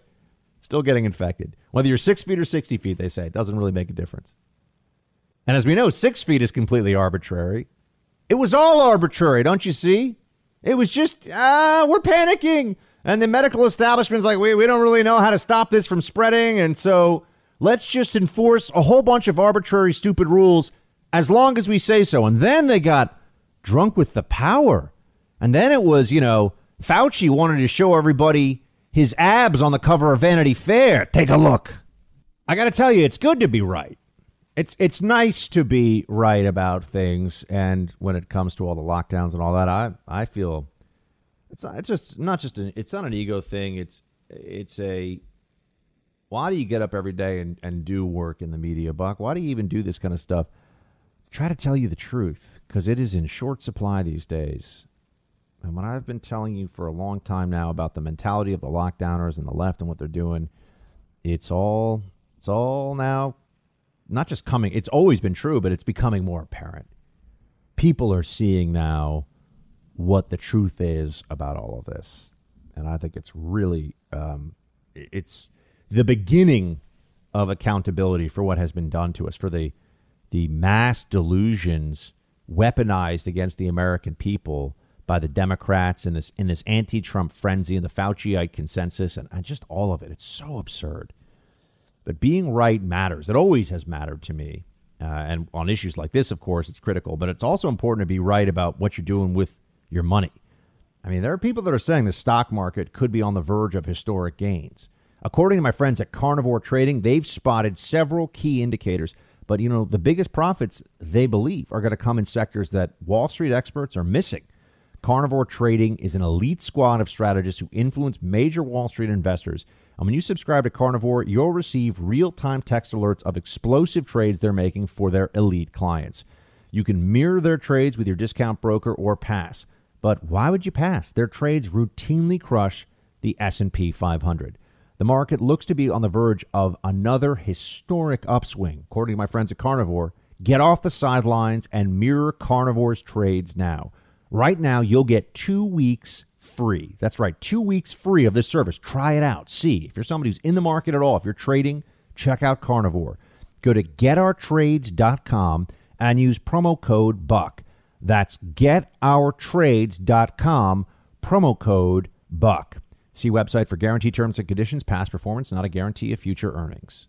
still getting infected. Whether you're six feet or 60 feet, they say, it doesn't really make a difference. And as we know, six feet is completely arbitrary. It was all arbitrary, don't you see? It was just, ah, we're panicking. And the medical establishment's like, we, we don't really know how to stop this from spreading. And so let's just enforce a whole bunch of arbitrary, stupid rules as long as we say so. And then they got drunk with the power. And then it was, you know, Fauci wanted to show everybody his abs on the cover of Vanity Fair. Take a look. I got to tell you, it's good to be right it's it's nice to be right about things, and when it comes to all the lockdowns and all that, I I feel it's not, it's just not just an, it's not an ego thing. It's it's a why do you get up every day and, and do work in the media, Buck? Why do you even do this kind of stuff? Try to tell you the truth because it is in short supply these days. And what I've been telling you for a long time now about the mentality of the lockdowners and the left and what they're doing, it's all it's all now not just coming, it's always been true, but it's becoming more apparent. People are seeing now what the truth is about all of this. And I think it's really, um, it's the beginning of accountability for what has been done to us, for the, the mass delusions weaponized against the American people by the Democrats in this in this anti-Trump frenzy and the Fauciite consensus and, and just all of it. It's so absurd. But being right matters. It always has mattered to me. Uh, and on issues like this, of course, it's critical. But it's also important to be right about what you're doing with your money. I mean, there are people that are saying the stock market could be on the verge of historic gains. According to my friends at Carnivore Trading, they've spotted several key indicators. But, you know, the biggest profits they believe are going to come in sectors that Wall Street experts are missing. Carnivore Trading is an elite squad of strategists who influence major Wall Street investors and when you subscribe to Carnivore, you'll receive real time text alerts of explosive trades they're making for their elite clients. You can mirror their trades with your discount broker or pass. But why would you pass? Their trades routinely crush the S&P 500. The market looks to be on the verge of another historic upswing. According to my friends at Carnivore, get off the sidelines and mirror Carnivore's trades now. Right now, you'll get 2 weeks free. That's right, two weeks free of this service. Try it out. See if you're somebody who's in the market at all. If you're trading, check out Carnivore. Go to getourtrades.com and use promo code BUCK. That's getourtrades.com, promo code BUCK. See website for guarantee terms and conditions. Past performance, not a guarantee of future earnings.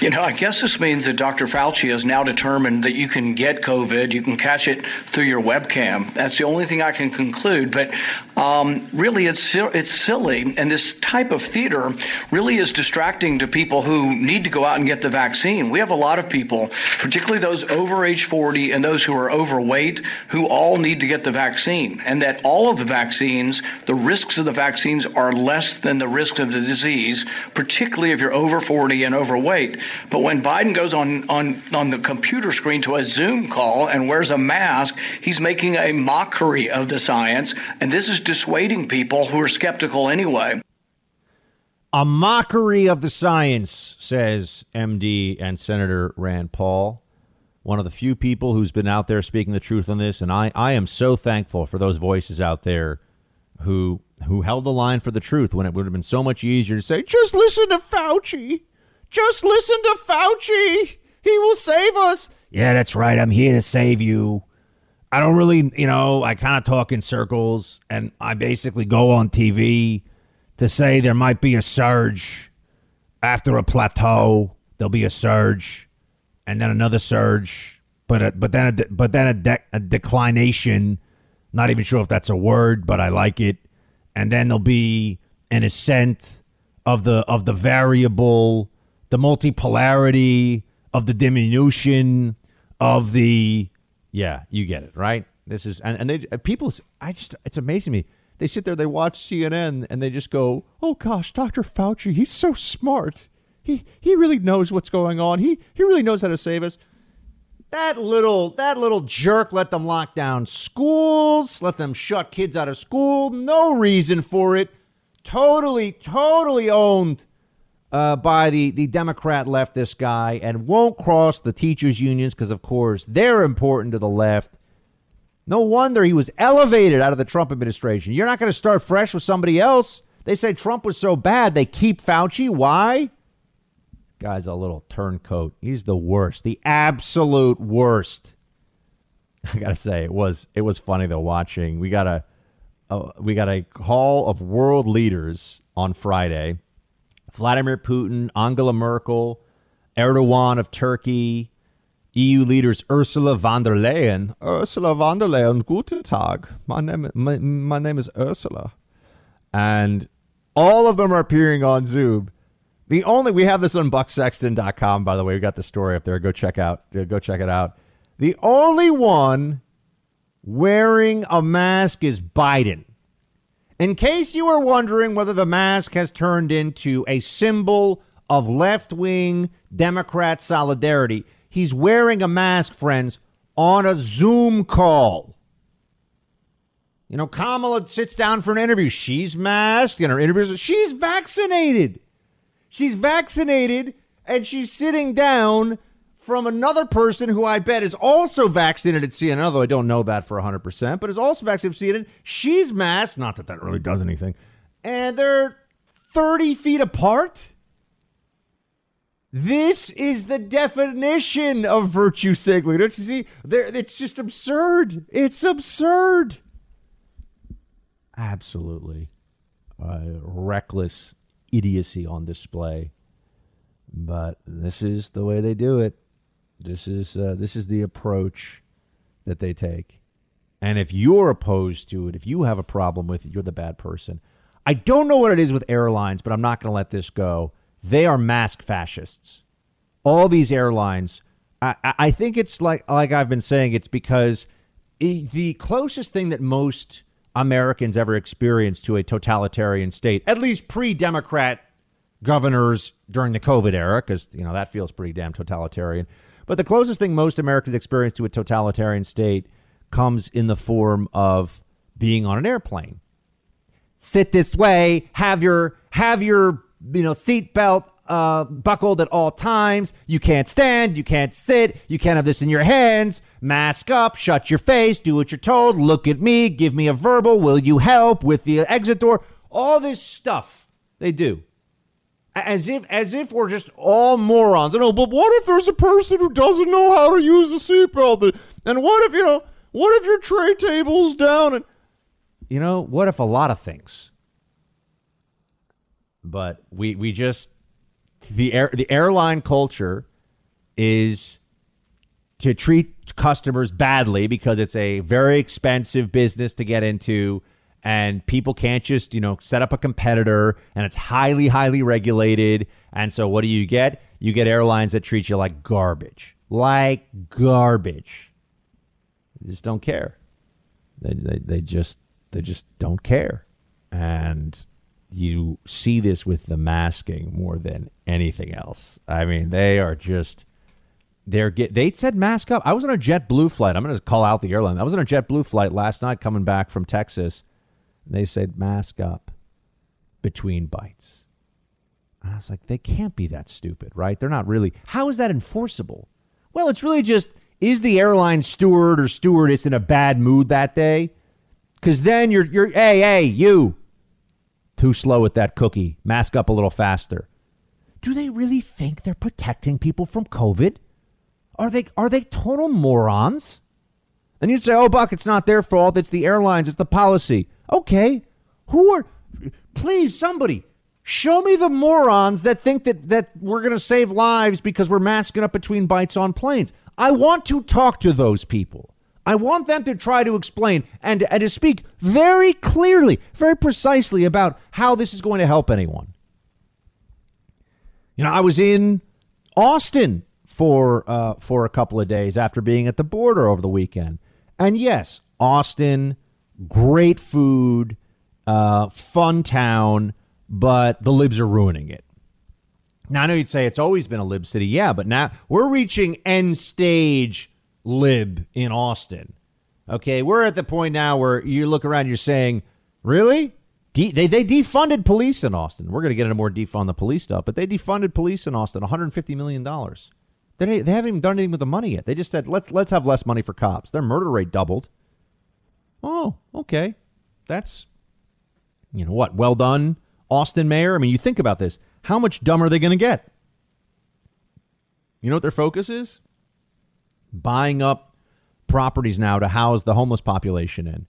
You know, I guess this means that Dr. Fauci has now determined that you can get COVID, you can catch it through your webcam. That's the only thing I can conclude. But um, really, it's it's silly, and this type of theater really is distracting to people who need to go out and get the vaccine. We have a lot of people, particularly those over age 40 and those who are overweight, who all need to get the vaccine, and that all of the vaccines, the risks of the vaccines are less than the risk of the disease, particularly if you're over 40 and overweight. But when Biden goes on, on, on the computer screen to a Zoom call and wears a mask, he's making a mockery of the science. And this is dissuading people who are skeptical anyway. A mockery of the science, says MD and Senator Rand Paul, one of the few people who's been out there speaking the truth on this. And I, I am so thankful for those voices out there who who held the line for the truth when it would have been so much easier to say, just listen to Fauci. Just listen to Fauci. He will save us. Yeah, that's right. I'm here to save you. I don't really, you know, I kind of talk in circles and I basically go on TV to say there might be a surge after a plateau. There'll be a surge and then another surge. but a, but then a, but then a, de- a declination. Not even sure if that's a word, but I like it. And then there'll be an ascent of the of the variable, the multipolarity of the diminution of the yeah, you get it right. This is and, and they uh, people. I just it's amazing me. They sit there, they watch CNN, and they just go, "Oh gosh, Dr. Fauci, he's so smart. He he really knows what's going on. He he really knows how to save us." That little that little jerk let them lock down schools, let them shut kids out of school. No reason for it. Totally, totally owned uh, by the the Democrat leftist guy, and won't cross the teachers unions because, of course, they're important to the left. No wonder he was elevated out of the Trump administration. You're not going to start fresh with somebody else. They say Trump was so bad, they keep Fauci. Why? Guy's a little turncoat. He's the worst, the absolute worst. I gotta say, it was it was funny though watching. We got a, a we got a call of world leaders on Friday. Vladimir Putin, Angela Merkel, Erdogan of Turkey, EU leaders Ursula von der Leyen. Ursula von der Leyen, guten Tag. My name, my, my name is Ursula. And all of them are appearing on Zoom. The only we have this on bucksexton.com by the way. We got the story up there. Go check out go check it out. The only one wearing a mask is Biden. In case you were wondering whether the mask has turned into a symbol of left-wing Democrat solidarity, he's wearing a mask, friends, on a Zoom call. You know, Kamala sits down for an interview. She's masked in her interviews. She's vaccinated. She's vaccinated and she's sitting down from another person who I bet is also vaccinated at CNN, although I don't know that for 100%, but is also vaccinated at CNN. She's masked. Not that that really does anything. And they're 30 feet apart. This is the definition of virtue signaling. Don't you see? There, it's just absurd. It's absurd. Absolutely. Uh, reckless idiocy on display. But this is the way they do it. This is uh, this is the approach that they take. And if you're opposed to it, if you have a problem with it, you're the bad person. I don't know what it is with airlines, but I'm not going to let this go. They are mask fascists. All these airlines, I, I think it's like like I've been saying, it's because the closest thing that most Americans ever experienced to a totalitarian state, at least pre-Democrat governors during the COVID era, because you know that feels pretty damn totalitarian. But the closest thing most Americans experience to a totalitarian state comes in the form of being on an airplane. Sit this way, have your have your you know seatbelt uh, buckled at all times. You can't stand, you can't sit, you can't have this in your hands. Mask up, shut your face, do what you're told. Look at me, give me a verbal. Will you help with the exit door? All this stuff they do as if as if we're just all morons. I know, but what if there's a person who doesn't know how to use a seatbelt? And what if you know? What if your tray table's down? And you know, what if a lot of things? But we we just the air the airline culture is to treat customers badly because it's a very expensive business to get into and people can't just you know set up a competitor and it's highly highly regulated. And so what do you get? You get airlines that treat you like garbage. Like garbage. They just don't care. They, they, they just they just don't care. And you see this with the masking more than anything else. I mean they are just they're get they said mask up. I was on a jetblue flight. I'm going to call out the airline. I was on a jetblue flight last night coming back from texas they said mask up between bites. And I was like, they can't be that stupid, right? They're not really. How is that enforceable? Well, it's really just is the airline steward or stewardess in a bad mood that day? Because then you're, you're, hey, hey, you, too slow with that cookie. Mask up a little faster. Do they really think they're protecting people from COVID? Are they, are they total morons? And you'd say, oh, Buck, it's not their fault. It's the airlines. It's the policy. Okay. Who are, please, somebody, Show me the morons that think that, that we're going to save lives because we're masking up between bites on planes. I want to talk to those people. I want them to try to explain and, and to speak very clearly, very precisely about how this is going to help anyone. You know, I was in Austin for uh, for a couple of days after being at the border over the weekend, and yes, Austin, great food, uh, fun town, but the libs are ruining it. Now I know you'd say it's always been a lib city, yeah, but now we're reaching end stage lib in Austin. Okay, we're at the point now where you look around, you're saying, really? De- they they defunded police in Austin. We're going to get into more defund the police stuff, but they defunded police in Austin, 150 million dollars. They they haven't even done anything with the money yet. They just said let's let's have less money for cops. Their murder rate doubled. Oh, okay, that's you know what? Well done, Austin mayor. I mean, you think about this. How much dumber are they going to get? You know what their focus is? Buying up properties now to house the homeless population in.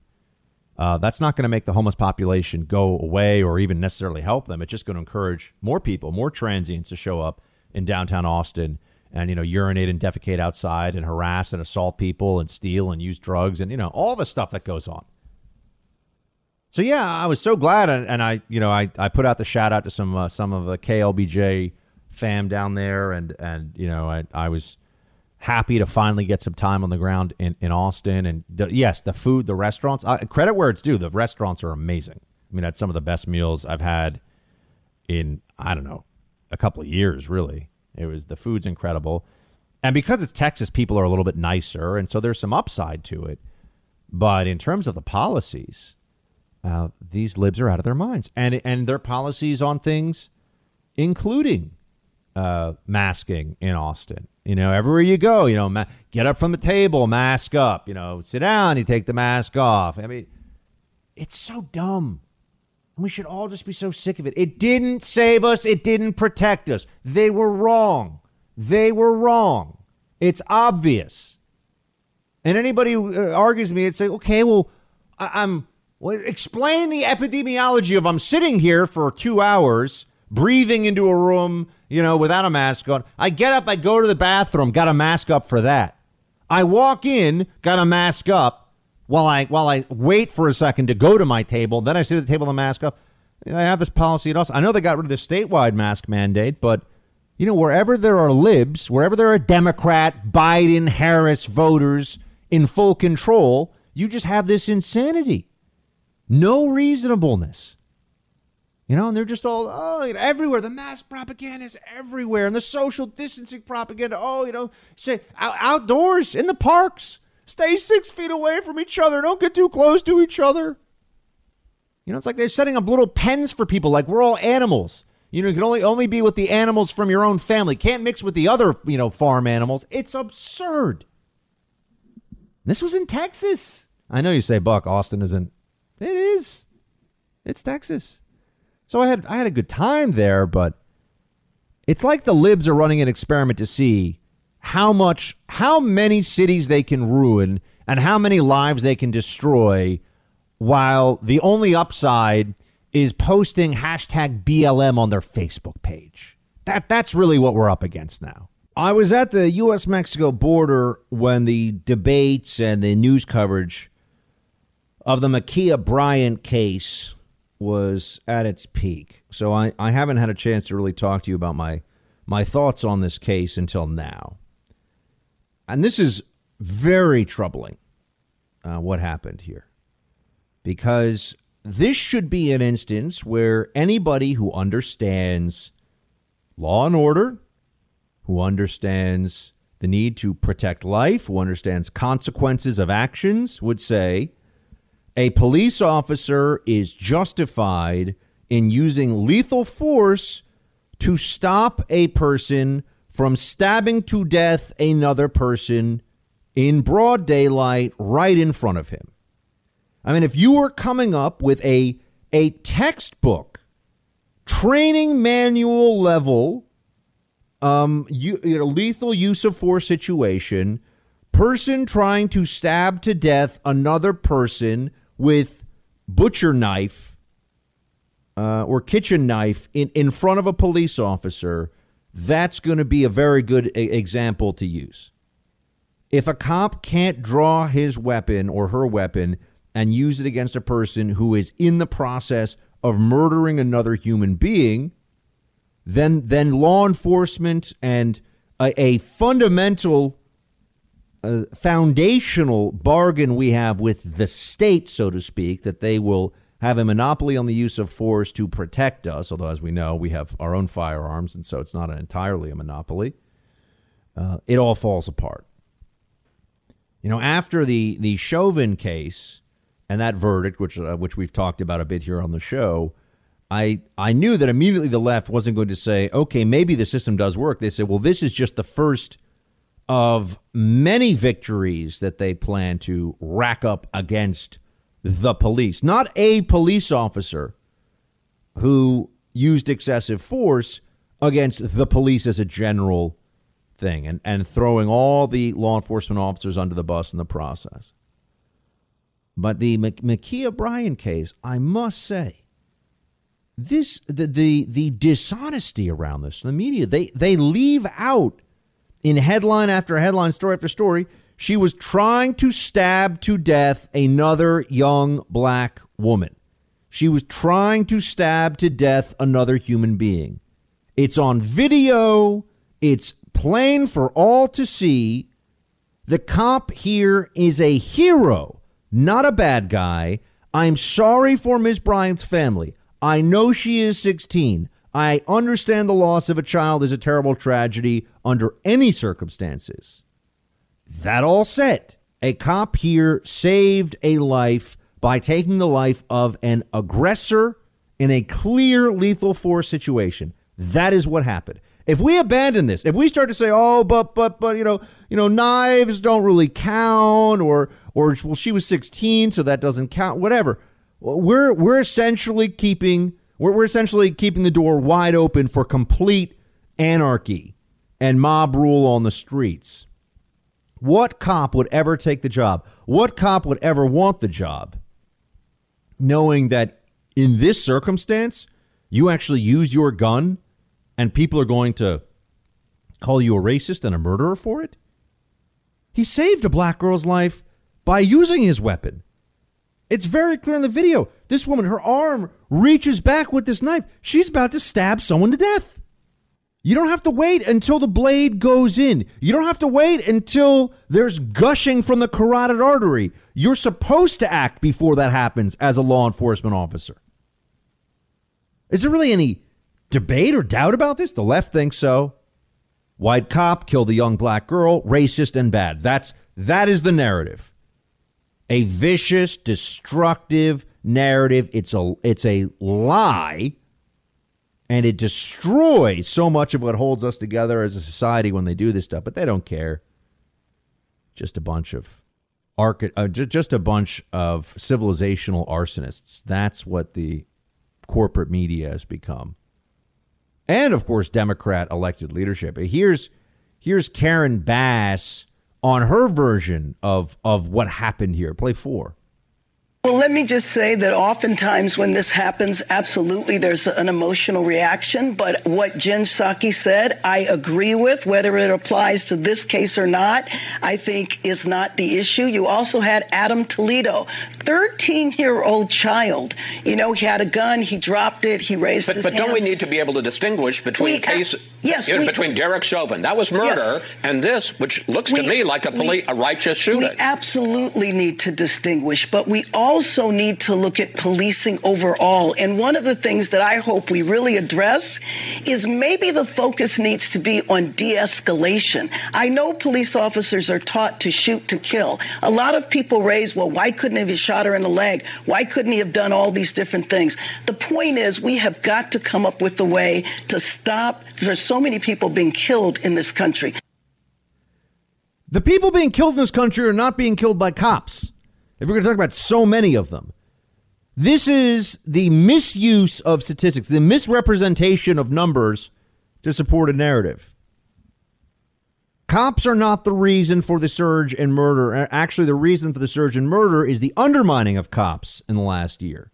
Uh, that's not going to make the homeless population go away or even necessarily help them. It's just going to encourage more people, more transients to show up in downtown Austin and you know urinate and defecate outside and harass and assault people and steal and use drugs and you know all the stuff that goes on. So yeah, I was so glad, and, and I you know I, I put out the shout out to some uh, some of the KLBJ fam down there, and and you know I I was happy to finally get some time on the ground in, in Austin. And the, yes, the food, the restaurants, uh, credit where it's due. The restaurants are amazing. I mean, that's some of the best meals I've had in, I don't know, a couple of years, really. It was the food's incredible. And because it's Texas, people are a little bit nicer. And so there's some upside to it. But in terms of the policies, uh, these libs are out of their minds. And, and their policies on things, including uh, masking in Austin. You know, everywhere you go, you know, ma- get up from the table, mask up. You know, sit down, you take the mask off. I mean, it's so dumb. We should all just be so sick of it. It didn't save us. It didn't protect us. They were wrong. They were wrong. It's obvious. And anybody who uh, argues with me, it's like, okay, well, I- I'm well, explain the epidemiology of I'm sitting here for two hours, breathing into a room you know, without a mask on. I get up, I go to the bathroom, got a mask up for that. I walk in, got a mask up while I while I wait for a second to go to my table. Then I sit at the table, the mask up. I have this policy at also. I know they got rid of the statewide mask mandate, but you know, wherever there are libs, wherever there are Democrat, Biden, Harris voters in full control, you just have this insanity. No reasonableness. You know, and they're just all, oh, everywhere. The mask propaganda is everywhere. And the social distancing propaganda, oh, you know, say out- outdoors, in the parks, stay six feet away from each other. Don't get too close to each other. You know, it's like they're setting up little pens for people, like we're all animals. You know, you can only only be with the animals from your own family. Can't mix with the other, you know, farm animals. It's absurd. This was in Texas. I know you say, Buck, Austin isn't. It is. It's Texas. So I had I had a good time there, but it's like the libs are running an experiment to see how much how many cities they can ruin and how many lives they can destroy while the only upside is posting hashtag BLM on their Facebook page. That that's really what we're up against now. I was at the US Mexico border when the debates and the news coverage of the Ma'Khia Bryant case was at its peak. So I, I haven't had a chance to really talk to you about my my thoughts on this case until now. And this is very troubling uh, what happened here. Because this should be an instance where anybody who understands law and order, who understands the need to protect life, who understands consequences of actions, would say, a police officer is justified in using lethal force to stop a person from stabbing to death another person in broad daylight right in front of him. I mean, if you were coming up with a, a textbook, training manual level, um, you, you know, lethal use of force situation, person trying to stab to death another person with butcher knife, uh, or kitchen knife in, in front of a police officer, that's going to be a very good a- example to use. If a cop can't draw his weapon or her weapon and use it against a person who is in the process of murdering another human being, then then law enforcement and a, a fundamental uh, foundational bargain we have with the state, so to speak, that they will have a monopoly on the use of force to protect us. Although, as we know, we have our own firearms, and so it's not entirely a monopoly. Uh, it all falls apart. You know, after the the Chauvin case and that verdict, which uh, which we've talked about a bit here on the show, I I knew that immediately the left wasn't going to say, okay, maybe the system does work. They said, well, this is just the first of many victories that they plan to rack up against the police, not a police officer who used excessive force against the police as a general thing and, and throwing all the law enforcement officers under the bus in the process. But the Ma'Khia Bryant case, I must say, this the, the the dishonesty around this, the media, they they leave out in headline after headline, story after story, she was trying to stab to death another young black woman. She was trying to stab to death another human being. It's on video, it's plain for all to see. The cop here is a hero, not a bad guy. I'm sorry for Ms. Bryant's family. I know she is 16. I understand the loss of a child is a terrible tragedy under any circumstances. That all said, a cop here saved a life by taking the life of an aggressor in a clear lethal force situation. That is what happened. If we abandon this, if we start to say, "Oh, but but but you know, you know, knives don't really count," or or well, she was 16, so that doesn't count, whatever. We're we're essentially keeping we're, we're essentially keeping the door wide open for complete anarchy and mob rule on the streets. What cop would ever take the job? What cop would ever want the job? Knowing that in this circumstance, you actually use your gun and people are going to call you a racist and a murderer for it? He saved a black girl's life by using his weapon. It's very clear in the video. This woman, her arm reaches back with this knife. She's about to stab someone to death. You don't have to wait until the blade goes in. You don't have to wait until there's gushing from the carotid artery. You're supposed to act before that happens as a law enforcement officer. Is there really any debate or doubt about this? The left thinks so. White cop killed a young black girl, racist and bad. That's that is the narrative a vicious, destructive narrative. It's a it's a lie, and it destroys so much of what holds us together as a society when they do this stuff. But they don't care. Just a bunch of uh, just a bunch of civilizational arsonists. That's what the corporate media has become, and of course, Democrat elected leadership. Here's here's Karen Bass on her version of of what happened here. Play four. Well, let me just say that oftentimes when this happens, absolutely there's an emotional reaction. But what Jen Psaki said, I agree with. Whether it applies to this case or not, I think is not the issue. You also had Adam Toledo, 13 year old child. You know, he had a gun, he dropped it, he raised but, his But hands. don't we need to be able to distinguish between we, case, yes, you know, we, between Derek Chauvin, that was murder, yes. and this, which looks we, to me like a, poli- a righteous shooting. We absolutely need to distinguish, but we also need to look at policing overall. And one of the things that I hope we really address is maybe the focus needs to be on de-escalation. I know police officers are taught to shoot to kill. A lot of people raise, well, why couldn't he have shot her in the leg? Why couldn't he have done all these different things? The point is we have got to come up with a way to stop. There's so many people being killed in this country. The people being killed in this country are not being killed by cops. If we're going to talk about so many of them, this is the misuse of statistics, the misrepresentation of numbers to support a narrative. Cops are not the reason for the surge in murder. Actually, the reason for the surge in murder is the undermining of cops in the last year.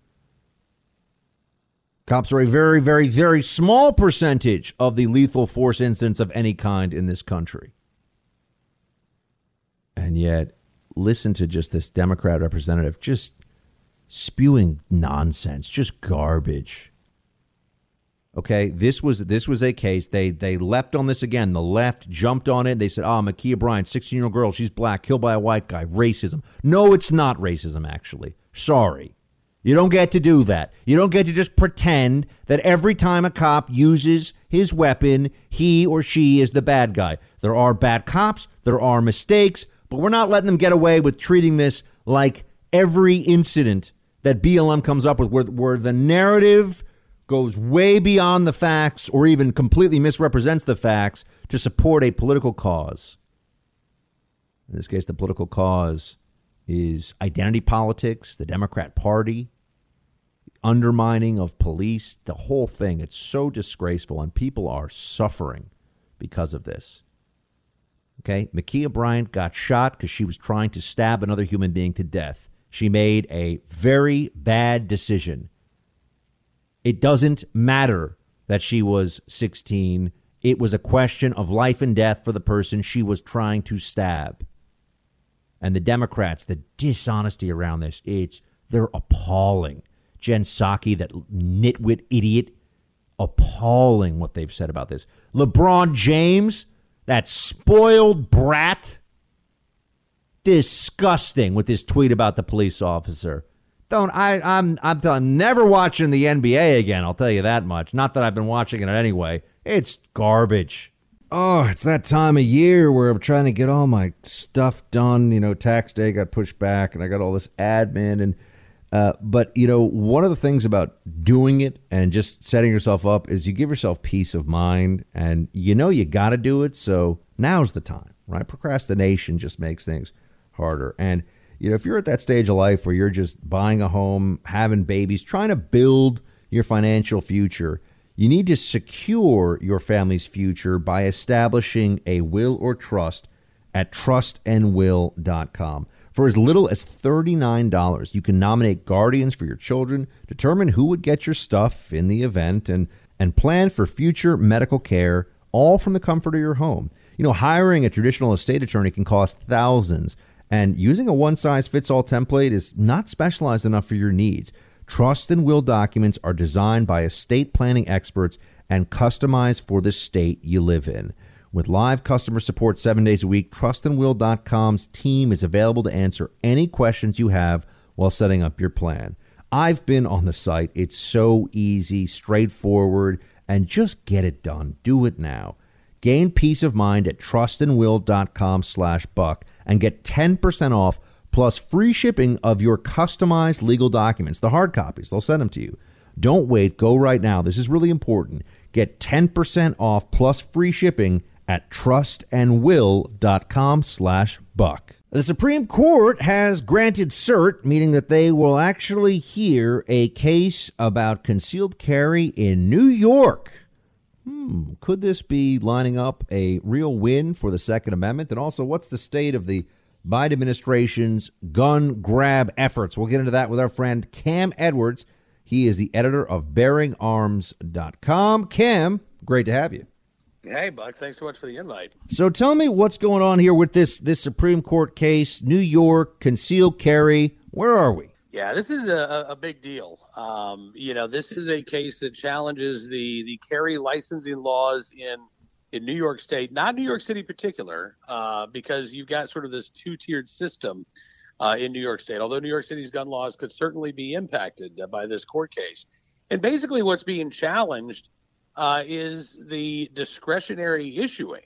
Cops are a very, very, very small percentage of the lethal force incidents of any kind in this country. And yet, listen to just this Democrat representative just spewing nonsense, just garbage. Okay, this was this was a case. They they leapt on this again. The left jumped on it. They said, ah, "Oh, Ma'Khia Bryant, 16-year-old girl, she's black, killed by a white guy. Racism." No, it's not racism. Actually, sorry, you don't get to do that. You don't get to just pretend that every time a cop uses his weapon, he or she is the bad guy. There are bad cops. There are mistakes, but we're not letting them get away with treating this like every incident that BLM comes up with, where, where the narrative goes way beyond the facts or even completely misrepresents the facts to support a political cause. In this case, the political cause is identity politics, the Democrat Party, undermining of police, the whole thing. It's so disgraceful, and people are suffering because of this. Okay, Ma'Khia Bryant got shot because she was trying to stab another human being to death. She made a very bad decision. It doesn't matter that she was 16. It was a question of life and death for the person she was trying to stab. And the Democrats, the dishonesty around this, it's they're appalling. Jen Psaki, that nitwit idiot, appalling what they've said about this. LeBron James, that spoiled brat, disgusting with this tweet about the police officer. Don't I? I'm I'm, I'm never watching the NBA again. I'll tell you that much. Not that I've been watching it anyway. It's garbage. Oh, it's that time of year where I'm trying to get all my stuff done. You know, tax day got pushed back, and I got all this admin and. Uh, but you know, one of the things about doing it and just setting yourself up is you give yourself peace of mind, and you know you got to do it. So now's the time, right? Procrastination just makes things harder. And you know, if you're at that stage of life where you're just buying a home, having babies, trying to build your financial future, you need to secure your family's future by establishing a will or trust at trustandwill.com. For as little as $39, you can nominate guardians for your children, determine who would get your stuff in the event, and, and plan for future medical care, all from the comfort of your home. You know, hiring a traditional estate attorney can cost thousands, and using a one size fits all template is not specialized enough for your needs. Trust and will documents are designed by estate planning experts and customized for the state you live in. With live customer support seven days a week, trustandwill.com's team is available to answer any questions you have while setting up your plan. I've been on the site. It's so easy, straightforward, and just get it done. Do it now. Gain peace of mind at trustandwill.com slash buck and get 10% off plus free shipping of your customized legal documents, the hard copies. They'll send them to you. Don't wait. Go right now. This is really important. Get 10% off plus free shipping at trustandwill.com slash buck. The Supreme Court has granted cert, meaning that they will actually hear a case about concealed carry in New York. Hmm, could this be lining up a real win for the Second Amendment? And also, what's the state of the Biden administration's gun grab efforts? We'll get into that with our friend Cam Edwards. He is the editor of BearingArms.com. Cam, great to have you. Hey, Buck. Thanks so much for the invite. So tell me what's going on here with this this Supreme Court case, New York concealed carry. Where are we? Yeah, this is a, a big deal. Um, you know, this is a case that challenges the the carry licensing laws in in New York State, not New York City in particular, uh, because you've got sort of this two tiered system uh, in New York State. Although New York City's gun laws could certainly be impacted uh, by this court case, and basically what's being challenged uh, is the discretionary issuing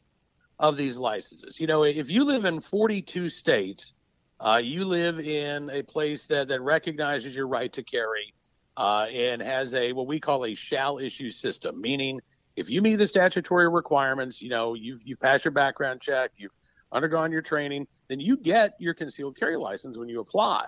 of these licenses. You know, if you live in 42 states, uh, you live in a place that, that recognizes your right to carry uh, and has a what we call a shall issue system, meaning if you meet the statutory requirements, you know, you've, you've passed your background check, you've undergone your training, then you get your concealed carry license when you apply.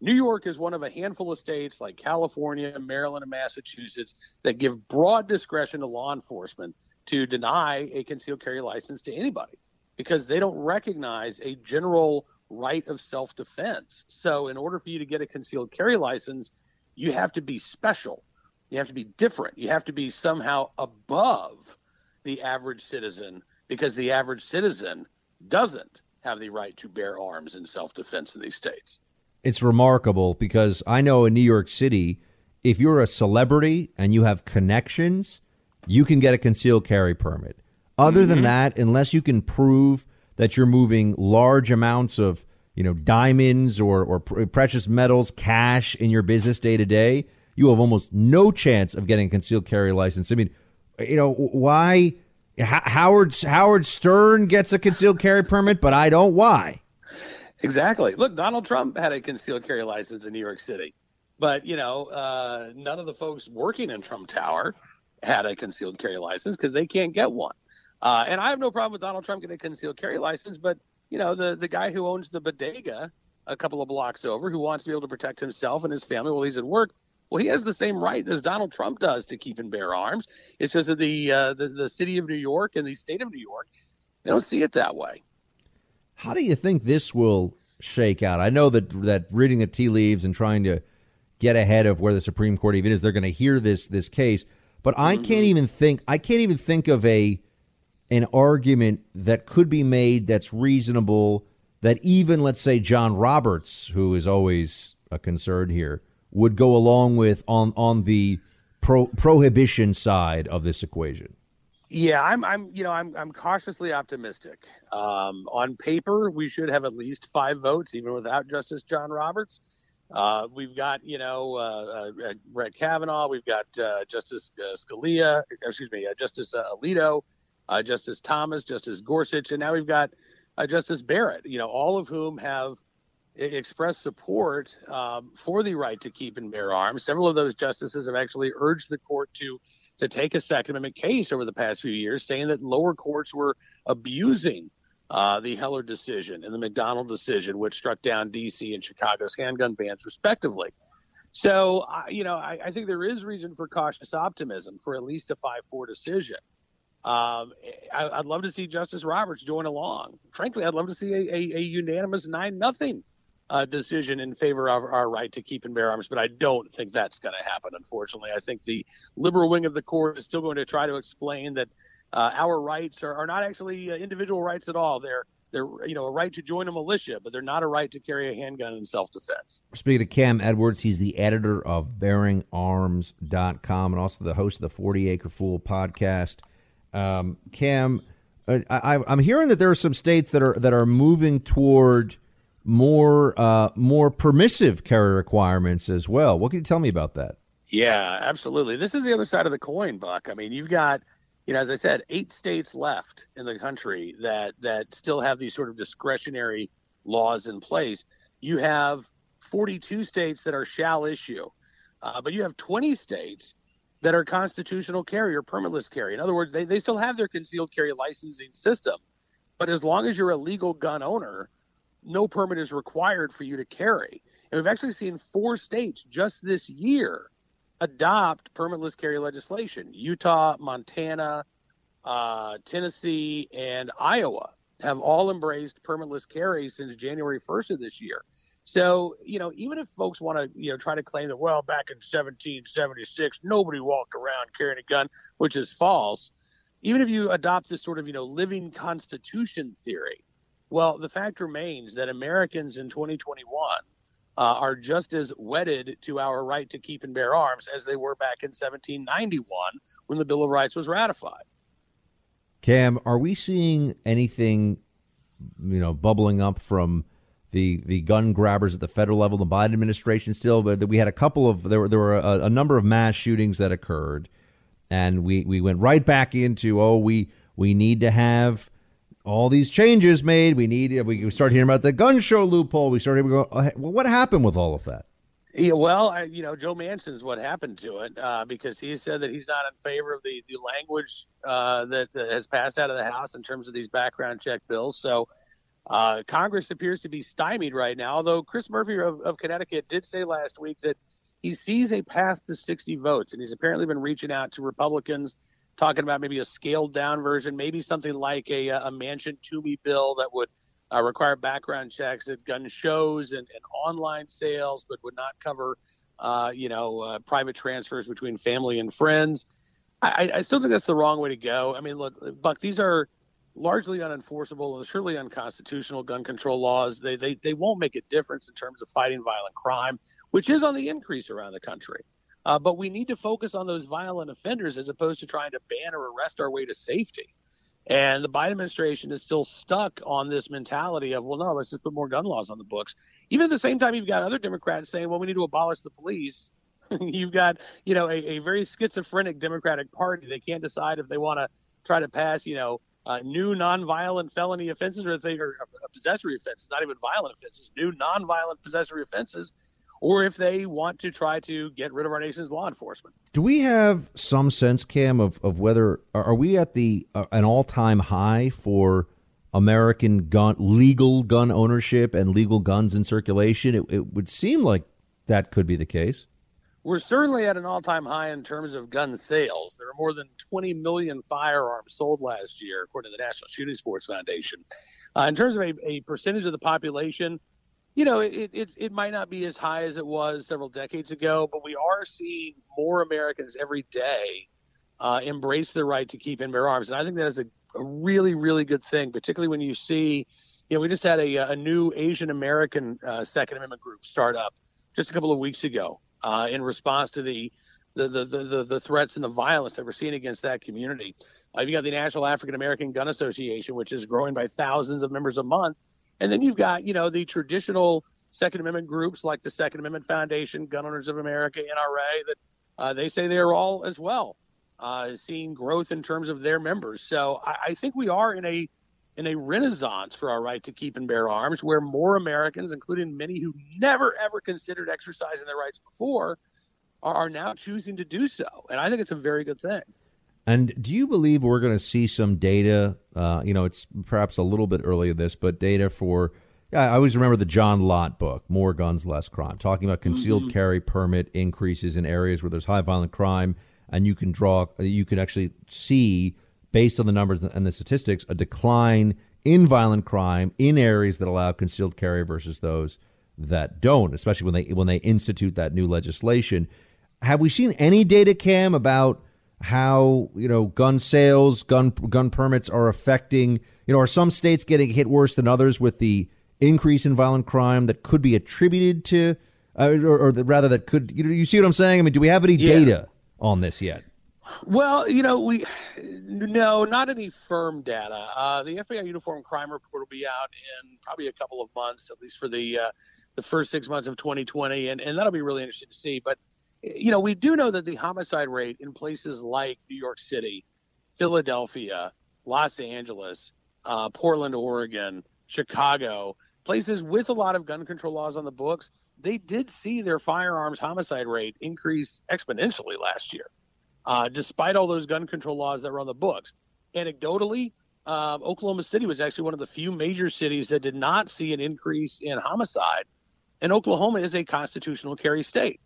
New York is one of a handful of states like California, Maryland, and Massachusetts that give broad discretion to law enforcement to deny a concealed carry license to anybody because they don't recognize a general right of self defense. So, in order for you to get a concealed carry license, you have to be special You have to be different. You have to be somehow above the average citizen because the average citizen doesn't have the right to bear arms in self defense in these states. It's remarkable because I know in New York City, if you're a celebrity and you have connections, you can get a concealed carry permit. Other mm-hmm. than that, unless you can prove that you're moving large amounts of you know diamonds or or pr- precious metals, cash in your business day to day, you have almost no chance of getting a concealed carry license. I mean, you know why? Howard Howard Stern gets a concealed carry permit, but I don't. Why? Exactly. Look, Donald Trump had a concealed carry license in New York City, but you know, uh, none of the folks working in Trump Tower had a concealed carry license because they can't get one. Uh, and I have no problem with Donald Trump getting a concealed carry license, but you know, the the guy who owns the bodega a couple of blocks over, who wants to be able to protect himself and his family while he's at work, well, he has the same right as Donald Trump does to keep and bear arms. It's just that the uh, the, the city of New York and the state of New York, they don't see it that way. How do you think this will shake out? I know that that reading the tea leaves and trying to get ahead of where the Supreme Court even is, they're going to hear this this case. But I mm-hmm. can't even think. I can't even think of a an argument that could be made that's reasonable. That even let's say John Roberts, who is always a concern here, would go along with on on the pro, prohibition side of this equation. Yeah, I'm, I'm, you know, I'm, I'm cautiously optimistic. Um, on paper, we should have at least five votes, even without Justice John Roberts. Uh, we've got, you know, uh, uh, Brett Kavanaugh. We've got uh, Justice uh, Scalia, excuse me, uh, Justice Alito, Justice Thomas, Justice Gorsuch, and now we've got Justice Barrett. You know, all of whom have expressed support um, for the right to keep and bear arms. Several of those justices have actually urged the court to to take a Second Amendment case over the past few years, saying that lower courts were abusing uh, the Heller decision and the McDonald decision, which struck down D.C. and Chicago's handgun bans, respectively. So, uh, you know, I, I, think there is reason for cautious optimism for at least a 5 4 decision. Um, I, would love to see Justice Roberts join along. Frankly, I'd love to see a, a, a unanimous 9 nothing uh, decision in favor of our right to keep and bear arms, but I don't think that's going to happen, unfortunately. I think the liberal wing of the court is still going to try to explain that uh, our rights are, are not actually uh, individual rights at all. They're they're you know a right to join a militia, but they're not a right to carry a handgun in self-defense. Speaking of Cam Edwards, he's the editor of BearingArms.com and also the host of the Forty Acre Fool podcast. Um, Cam, uh, I, I'm hearing that there are some states that are that are moving toward more uh, more permissive carry requirements as well. What can you tell me about that? Yeah, absolutely. This is the other side of the coin, Buck. I mean, you've got you know, as I said, eight states left in the country that that still have these sort of discretionary laws in place. You have 42 states that are shall issue, uh, but you have 20 states that are constitutional carry or permitless carry. In other words, they, they still have their concealed carry licensing system, but as long as you're a legal gun owner, no permit is required for you to carry. And we've actually seen four states just this year adopt permitless carry legislation Utah, Montana, uh, Tennessee, and Iowa have all embraced permitless carry since January 1st of this year. So, you know, even if folks want to, you know, try to claim that, well, back in 1776, nobody walked around carrying a gun, which is false, even if you adopt this sort of, you know, living constitution theory, well, the fact remains that Americans in 2021 uh, are just as wedded to our right to keep and bear arms as they were back in 1791 when the Bill of Rights was ratified. Cam, are we seeing anything, you know, bubbling up from the the gun grabbers at the federal level, the Biden administration still? But we had a couple of there were there were a, a number of mass shootings that occurred, and we we went right back into oh we we need to have all these changes made. We need we start hearing about the gun show loophole. We started go. Oh, well, what happened with all of that? Yeah, well, I, you know, Joe Manchin's what happened to it uh, because he said that he's not in favor of the the language uh, that, that, has passed out of the House in terms of these background check bills. So uh, Congress appears to be stymied right now. Although Chris Murphy of, of Connecticut did say last week that he sees a path to 60 votes, and he's apparently been reaching out to Republicans talking about maybe a scaled down version, maybe something like a, a Manchin Toomey bill that would uh, require background checks at gun shows and, and, online sales, but would not cover uh, you know, uh, private transfers between family and friends. I, I still think that's the wrong way to go. I mean, look, Buck, these are largely unenforceable and surely unconstitutional gun control laws. They, they, they won't make a difference in terms of fighting violent crime, which is on the increase around the country. Uh, but we need to focus on those violent offenders as opposed to trying to ban or arrest our way to safety. And the Biden administration is still stuck on this mentality of, well, no, let's just put more gun laws on the books. Even at the same time, you've got other Democrats saying, well, we need to abolish the police. you've got, you know, a, a, very schizophrenic Democratic Party. They can't decide if they want to try to pass, you know, uh, new nonviolent felony offenses or if they are possessory offenses, not even violent offenses, new nonviolent possessory offenses or if they want to try to get rid of our nation's law enforcement. Do we have some sense, Cam, of, of whether are we at the uh, an all time high for American gun legal gun ownership and legal guns in circulation? It, it would seem like that could be the case. We're certainly at an all time high in terms of gun sales. There are more than 20 million firearms sold last year, according to the National Shooting Sports Foundation. Uh, in terms of a, a percentage of the population, you know, it, it, it might not be as high as it was several decades ago, but we are seeing more Americans every day uh, embrace the right to keep and bear arms. And I think that is a, a, really, really good thing, particularly when you see, you know, we just had a, a new Asian American uh, Second Amendment group start up just a couple of weeks ago uh, in response to the the, the, the, the threats and the violence that we're seeing against that community. Uh, you got the National African American Gun Association, which is growing by thousands of members a month and then you've got, you know, the traditional Second Amendment groups like the Second Amendment Foundation, Gun Owners of America, NRA, that uh, they say they're all as well uh, seeing growth in terms of their members. So I, I, think we are in a in a renaissance for our right to keep and bear arms, where more Americans, including many who never ever considered exercising their rights before, are, are now choosing to do so. And I think it's a very good thing. And do you believe we're going to see some data? Uh, you know, it's perhaps a little bit early in this, but data for. Yeah, I always remember the John Lott book, More Guns, Less Crime, talking about concealed mm-hmm. carry permit increases in areas where there's high violent crime, and you can draw, you can actually see, based on the numbers and the statistics, a decline in violent crime in areas that allow concealed carry versus those that don't, especially when they when they institute that new legislation. Have we seen any data, Cam, about how you know gun sales, gun gun permits are affecting. You know, are some states getting hit worse than others with the increase in violent crime that could be attributed to, uh, or, or the, rather that could you, you see what I'm saying? I mean, do we have any yeah. data on this yet? Well, you know, we no, not any firm data. Uh, the FBI Uniform Crime Report will be out in probably a couple of months, at least for the uh, the first six months of 2020, and, and that'll be really interesting to see. But you know, we do know that the homicide rate in places like New York City, Philadelphia, Los Angeles, uh, Portland, Oregon, Chicago, places with a lot of gun control laws on the books, they did see their firearms homicide rate increase exponentially last year, uh, despite all those gun control laws that were on the books. Anecdotally, uh, Oklahoma City was actually one of the few major cities that did not see an increase in homicide. And Oklahoma is a constitutional carry state.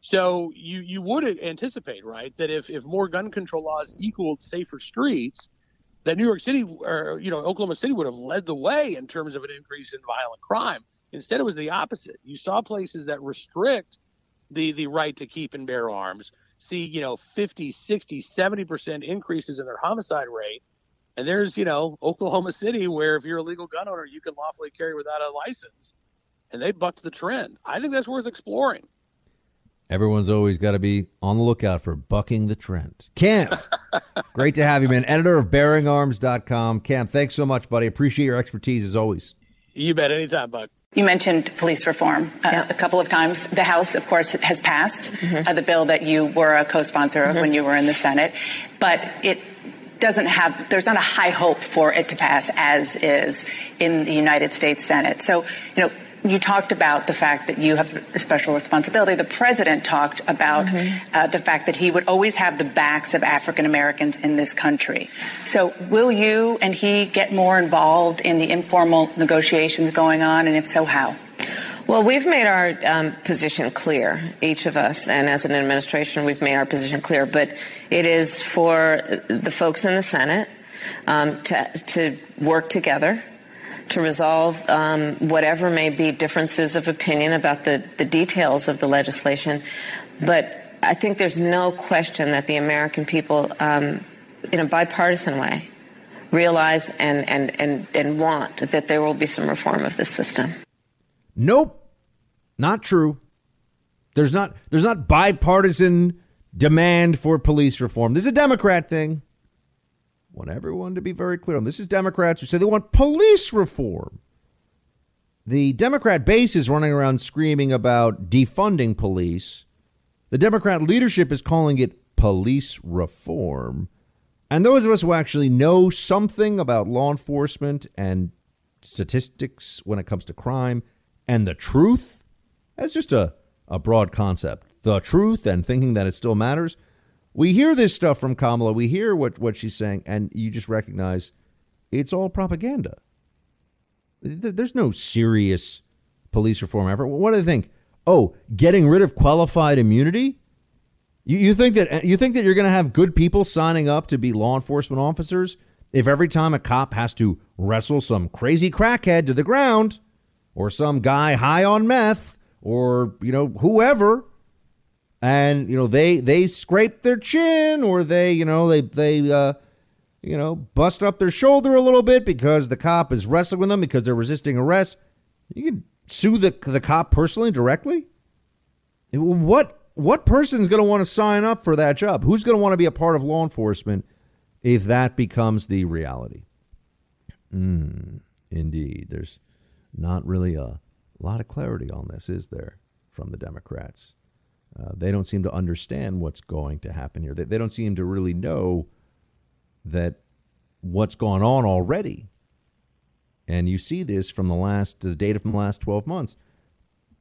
So you you would anticipate, right, that if if more gun control laws equaled safer streets, that New York City or you know Oklahoma City would have led the way in terms of an increase in violent crime. Instead, it was the opposite. You saw places that restrict the the right to keep and bear arms see you know 50 60 70 percent increases in their homicide rate and there's you know oklahoma city where if you're a legal gun owner you can lawfully carry without a license and they bucked the trend i think that's worth exploring Everyone's always got to be on the lookout for bucking the trend. Cam, great to have you, man. Editor of bearingarms.com. Cam, thanks so much, buddy. Appreciate your expertise as always. You bet. Anytime, Buck. You mentioned police reform uh, yeah. a couple of times. The House, of course, has passed mm-hmm. uh, the bill that you were a co sponsor of mm-hmm. when you were in the Senate, but it doesn't have, there's not a high hope for it to pass as is in the United States Senate. So, you know, you talked about the fact that you have a special responsibility. The president talked about mm-hmm. uh, the fact that he would always have the backs of African Americans in this country. So, will you and he get more involved in the informal negotiations going on, and if so, how? Well, we've made our um, position clear, each of us, and as an administration, we've made our position clear. But it is for the folks in the Senate um, to to work together to resolve um, whatever may be differences of opinion about the, the details of the legislation. But I think there's no question that the American people, um, in a bipartisan way, realize and, and, and, and want that there will be some reform of this system. Nope. Not true. There's not there's not bipartisan demand for police reform. This is a Democrat thing. Want everyone to be very clear on this is Democrats who say they want police reform. The Democrat base is running around screaming about defunding police. The Democrat leadership is calling it police reform. And those of us who actually know something about law enforcement and statistics when it comes to crime and the truth, that's just a, a broad concept. The truth and thinking that it still matters. We hear this stuff from Kamala. We hear what, what she's saying, and you just recognize it's all propaganda. There's no serious police reform effort. What do they think? Oh, getting rid of qualified immunity? You, you think that you think that you're going to have good people signing up to be law enforcement officers if every time a cop has to wrestle some crazy crackhead to the ground, or some guy high on meth, or you know whoever, and you know they they scrape their chin, or they you know they they uh, you know bust up their shoulder a little bit because the cop is wrestling with them because they're resisting arrest. You can sue the the cop personally directly. What what person is going to want to sign up for that job? Who's going to want to be a part of law enforcement if that becomes the reality? Mm, indeed. There's not really a lot of clarity on this, is there, from the Democrats? Uh, they don't seem to understand what's going to happen here. They, they don't seem to really know that what's gone on already. And you see this from the last the data from the last 12 months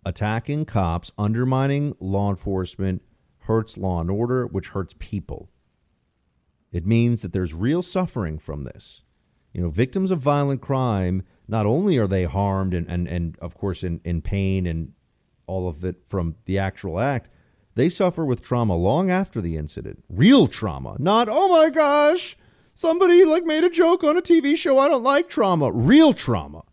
attacking cops, undermining law enforcement hurts law and order, which hurts people. It means that there's real suffering from this. You know, victims of violent crime, not only are they harmed and, and, and of course, in, in pain and all of it from the actual act, they suffer with trauma long after the incident. Real trauma, not, oh my gosh, somebody like made a joke on a TV show. I don't like trauma. Real trauma.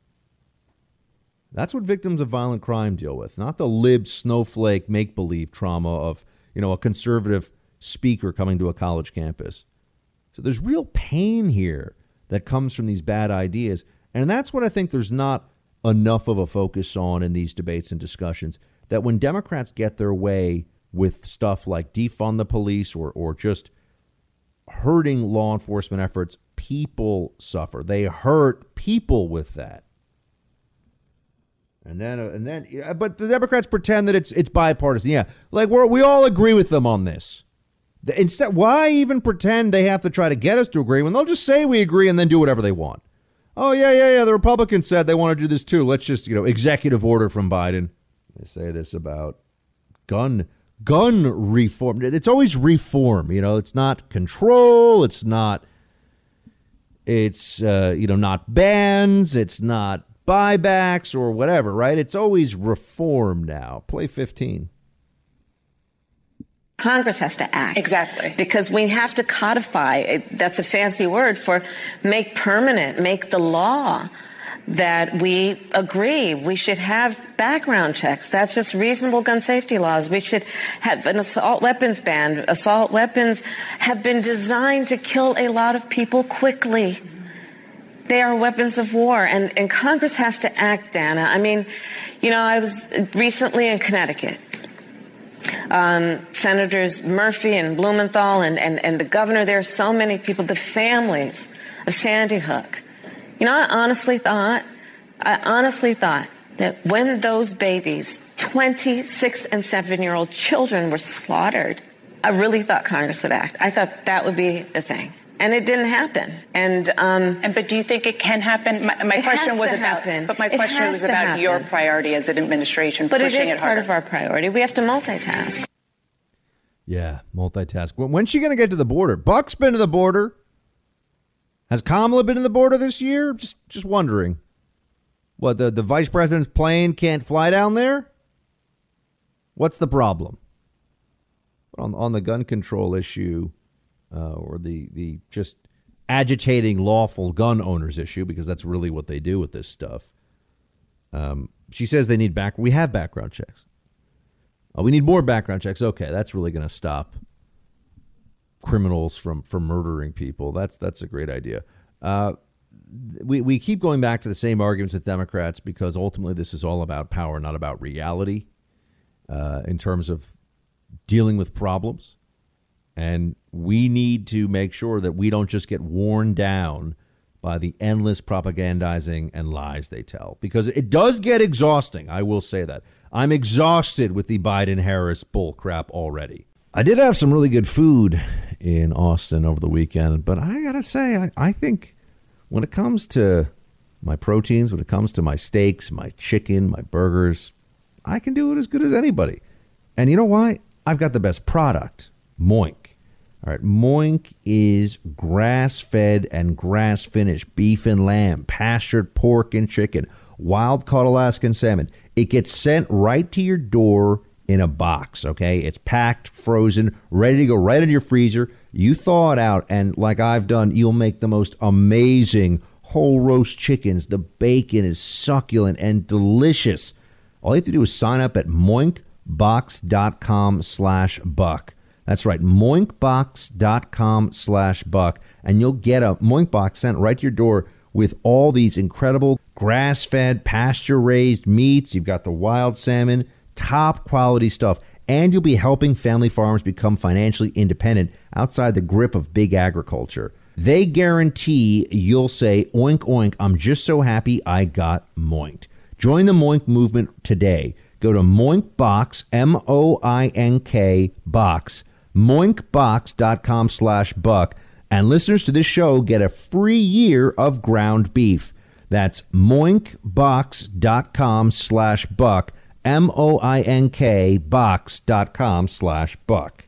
That's what victims of violent crime deal with, not the lib snowflake make believe trauma of, you know, a conservative speaker coming to a college campus. So there's real pain here that comes from these bad ideas. And that's what I think there's not enough of a focus on in these debates and discussions. That when Democrats get their way with stuff like defund the police or, or just hurting law enforcement efforts, people suffer. They hurt people with that. And then, uh, and then, but the Democrats pretend that it's it's bipartisan. Yeah, like we we all agree with them on this. Instead, why even pretend they have to try to get us to agree when they'll just say we agree and then do whatever they want? Oh yeah, yeah, yeah. The Republicans said they want to do this too. Let's just you know executive order from Biden. They say this about gun gun reform. It's always reform. You know, it's not control. It's not. It's uh, you know not bans. It's not buybacks or whatever, right? It's always reform now. Play 15. Congress has to act. Exactly. Because we have to codify, that's a fancy word for make permanent, make the law that we agree we should have background checks. That's just reasonable gun safety laws. We should have an assault weapons ban. Assault weapons have been designed to kill a lot of people quickly. They are weapons of war, and, and Congress has to act, Dana. I mean, you know, I was recently in Connecticut. Um, Senators Murphy and Blumenthal and, and, and the governor there, are so many people, the families of Sandy Hook. You know, I honestly thought, I honestly thought that when those babies, 26 and 7 year old children, were slaughtered, I really thought Congress would act. I thought that would be the thing and it didn't happen. And um, and but do you think it can happen? My, my question was about. Happen. But my question was about happen. your priority as an administration. But pushing it is it part harder. of our priority. We have to multitask. Yeah, multitask. When's she going to get to the border? Buck's been to the border. Has Kamala been in the border this year? Just just wondering. What the the vice president's plane can't fly down there? What's the problem? On on the gun control issue, uh, or the the just agitating lawful gun owners issue because that's really what they do with this stuff. Um, she says they need back. We have background checks. Oh, we need more background checks. Okay, that's really going to stop criminals from from murdering people. That's that's a great idea. Uh, we we keep going back to the same arguments with Democrats because ultimately this is all about power, not about reality. Uh, in terms of dealing with problems, and we need to make sure that we don't just get worn down by the endless propagandizing and lies they tell because it does get exhausting. I will say that. I'm exhausted with the Biden Harris bullcrap already. I did have some really good food in Austin over the weekend, but I got to say, I, I think when it comes to my proteins, when it comes to my steaks, my chicken, my burgers, I can do it as good as anybody. And you know why? I've got the best product, Moink. All right, Moink is grass fed and grass finished beef and lamb, pastured pork and chicken, wild caught Alaskan salmon. It gets sent right to your door in a box, okay? It's packed, frozen, ready to go right in your freezer. You thaw it out, and like I've done, you'll make the most amazing whole roast chickens. The bacon is succulent and delicious. All you have to do is sign up at moinkbox.com slash buck. That's right, moinkbox.com slash buck, and you'll get a Moinkbox sent right to your door with all these incredible grass fed, pasture raised meats. You've got the wild salmon, top quality stuff, and you'll be helping family farms become financially independent outside the grip of big agriculture. They guarantee you'll say, oink, oink, I'm just so happy I got moinked. Join the Moink movement today. Go to Moinkbox, M O I N K box moinkbox.com slash buck. And listeners to this show get a free year of ground beef. That's moinkbox.com slash buck, M O I N K box.com slash buck.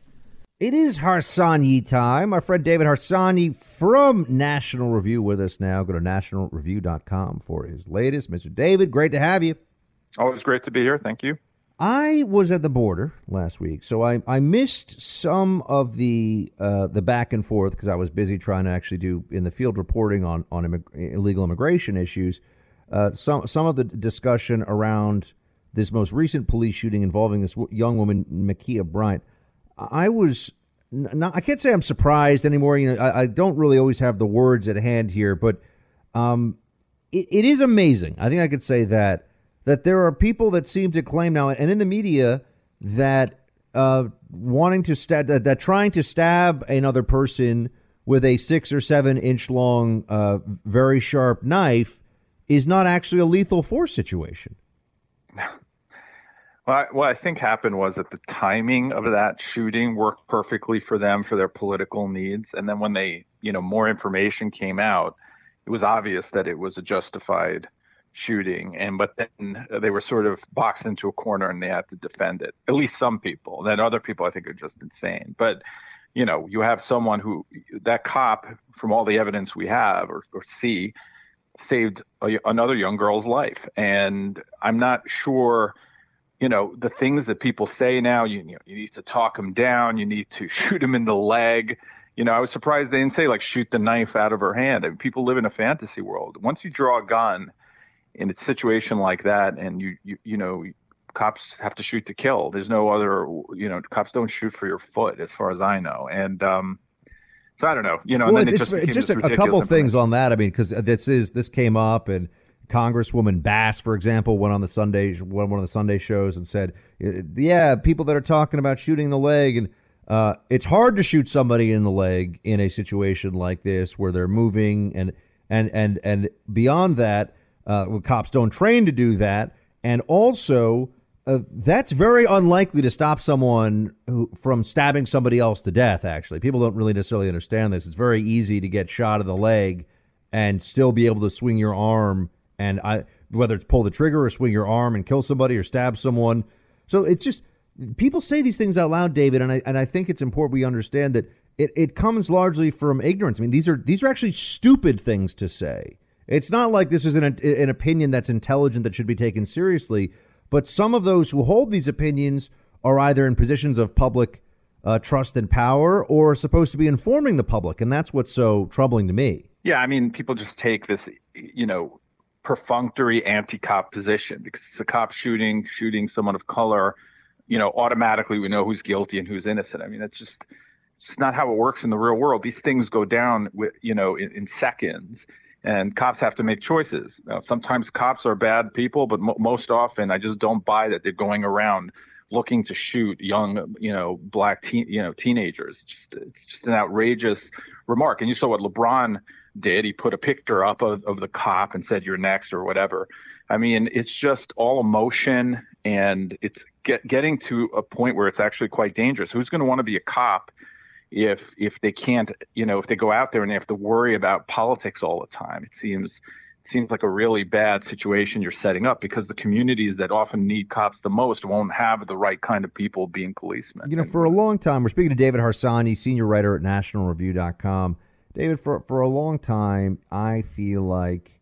It is Harsanyi time. Our friend David Harsanyi from National Review with us now. Go to nationalreview.com for his latest. Mr. David, great to have you. Always great to be here. Thank you. I was at the border last week, so I, I missed some of the uh, the back and forth because I was busy trying to actually do in the field reporting on on immig- illegal immigration issues. Uh, some some of the discussion around this most recent police shooting involving this young woman, Ma'Khia Bryant. I was not, I can't say I'm surprised anymore. You know, I, I, don't really always have the words at hand here, but um, it, it is amazing. I think I could say that that there are people that seem to claim now, and in the media, that uh, wanting to stab, that, that, trying to stab another person with a six or seven inch long, uh, very sharp knife is not actually a lethal force situation. Well, what I think happened was that the timing of that shooting worked perfectly for them for their political needs, and then when they, you know, more information came out, it was obvious that it was a justified shooting. And but then they were sort of boxed into a corner and they had to defend it. At least some people. Then other people i think are just insane. But you know you have someone who that cop from all the evidence we have or, or see saved a, another young girl's life and i'm not sure you know the things that people say now you, you, know, you need to talk him down you need to shoot him in the leg you know i was surprised they didn't say like shoot the knife out of her hand I mean, people live in a fantasy world once you draw a gun in a situation like that, and you you you know cops have to shoot to kill. There's no other you know cops don't shoot for your foot, as far as I know, and. um so I don't know, you know. Well, it's, it just, just a, a, couple things on that. I mean, because this is this came up, and Congresswoman Bass, for example, went on the Sunday one of the Sunday shows and said, "Yeah, people that are talking about shooting the leg, and uh, it's hard to shoot somebody in the leg in a situation like this where they're moving, and and and and beyond that, uh, well, cops don't train to do that, and also uh, that's very unlikely to stop someone who, from stabbing somebody else to death. Actually, people don't really necessarily understand this. It's very easy to get shot in the leg and still be able to swing your arm and I, whether it's pull the trigger or swing your arm and kill somebody or stab someone. So it's just people say these things out loud, David, and I and I think it's important we understand that it, it comes largely from ignorance. I mean, these are these are actually stupid things to say. It's not like this is an, an opinion that's intelligent that should be taken seriously, but some of those who hold these opinions are either in positions of public uh, trust and power or supposed to be informing the public? And that's what's so troubling to me. Yeah, I mean, people just take this, you know, perfunctory anti-cop position because it's a cop shooting, shooting someone of color. You know, automatically we know who's guilty and who's innocent. I mean, it's just it's just not how it works in the real world. These things go down, with, you know, in, in seconds, and cops have to make choices. Now, sometimes cops are bad people, but mo- most often I just don't buy that they're going around looking to shoot young, you know, black teen, you know, teenagers. It's just it's just an outrageous remark. And you saw what LeBron did. He put a picture up of, of the cop and said, "You're next" or whatever. I mean, it's just all emotion, and it's get, getting to a point where it's actually quite dangerous. Who's going to want to be a cop if if they can't, you know, if they go out there and they have to worry about politics all the time? It seems seems like a really bad situation you're setting up because the communities that often need cops the most won't have the right kind of people being policemen. You know, for a long time, we're speaking to David Harsanyi, senior writer at nationalreview.com. David, for, for a long time, I feel like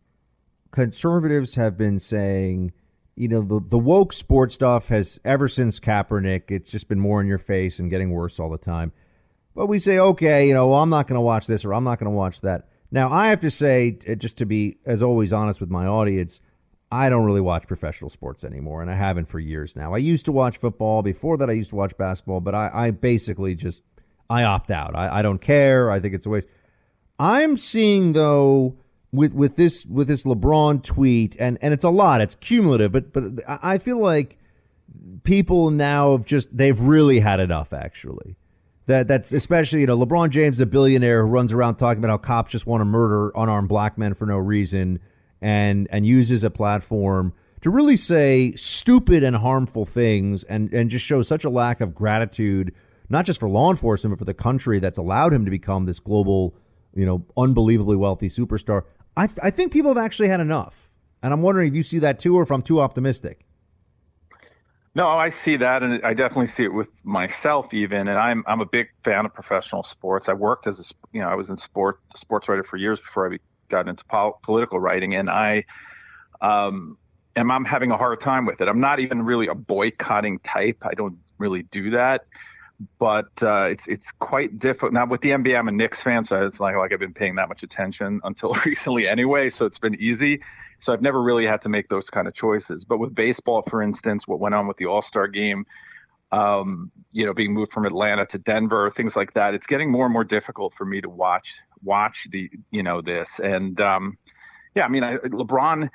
conservatives have been saying, you know, the, the woke sports stuff has, ever since Kaepernick, it's just been more in your face and getting worse all the time. But we say, okay, you know, well, I'm not going to watch this or I'm not going to watch that. Now, I have to say, uh, just to be, as always, honest with my audience, I don't really watch professional sports anymore, and I haven't for years now. I used to watch football. Before that, I used to watch basketball, but I, I basically just I opt out. I, I don't care. I think it's a waste. I'm seeing though with with this with this LeBron tweet, and and it's a lot. It's cumulative, but but I feel like people now have just they've really had enough. Actually, that that's especially you know LeBron James, a billionaire who runs around talking about how cops just want to murder unarmed black men for no reason, and and uses a platform to really say stupid and harmful things, and and just show such a lack of gratitude, not just for law enforcement, but for the country that's allowed him to become this global, you know, unbelievably wealthy superstar. I th- I think people have actually had enough, and I'm wondering if you see that too, or if I'm too optimistic. No, I see that, and I definitely see it with myself even. And I'm I'm a big fan of professional sports. I worked as a you know I was in sport sports writer for years before I got into pol- political writing, and I um am I'm having a hard time with it. I'm not even really a boycotting type. I don't really do that, but uh, it's it's quite difficult. Now with the NBA, I'm a Knicks fan, so it's like like I've been paying that much attention until recently anyway. So it's been easy. So I've never really had to make those kind of choices. But with baseball, for instance, what went on with the All Star game, um, you know, being moved from Atlanta to Denver, things like that, it's getting more and more difficult for me to watch watch the you know this. And um, yeah, I mean, I, LeBron,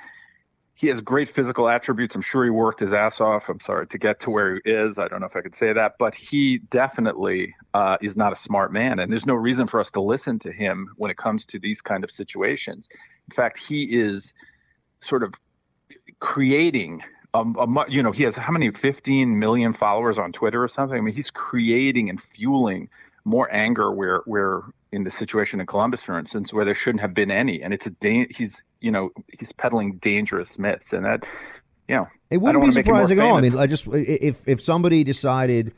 he has great physical attributes. I'm sure he worked his ass off. I'm sorry to get to where he is. I don't know if I could say that, but he definitely uh, is not a smart man, and there's no reason for us to listen to him when it comes to these kind of situations. In fact, he is sort of creating a, a, you know he has how many 15 million followers on twitter or something i mean he's creating and fueling more anger where where in the situation in columbus for instance where there shouldn't have been any and it's a da- he's you know he's peddling dangerous myths and that you know it wouldn't be surprising at all i mean i just if if somebody decided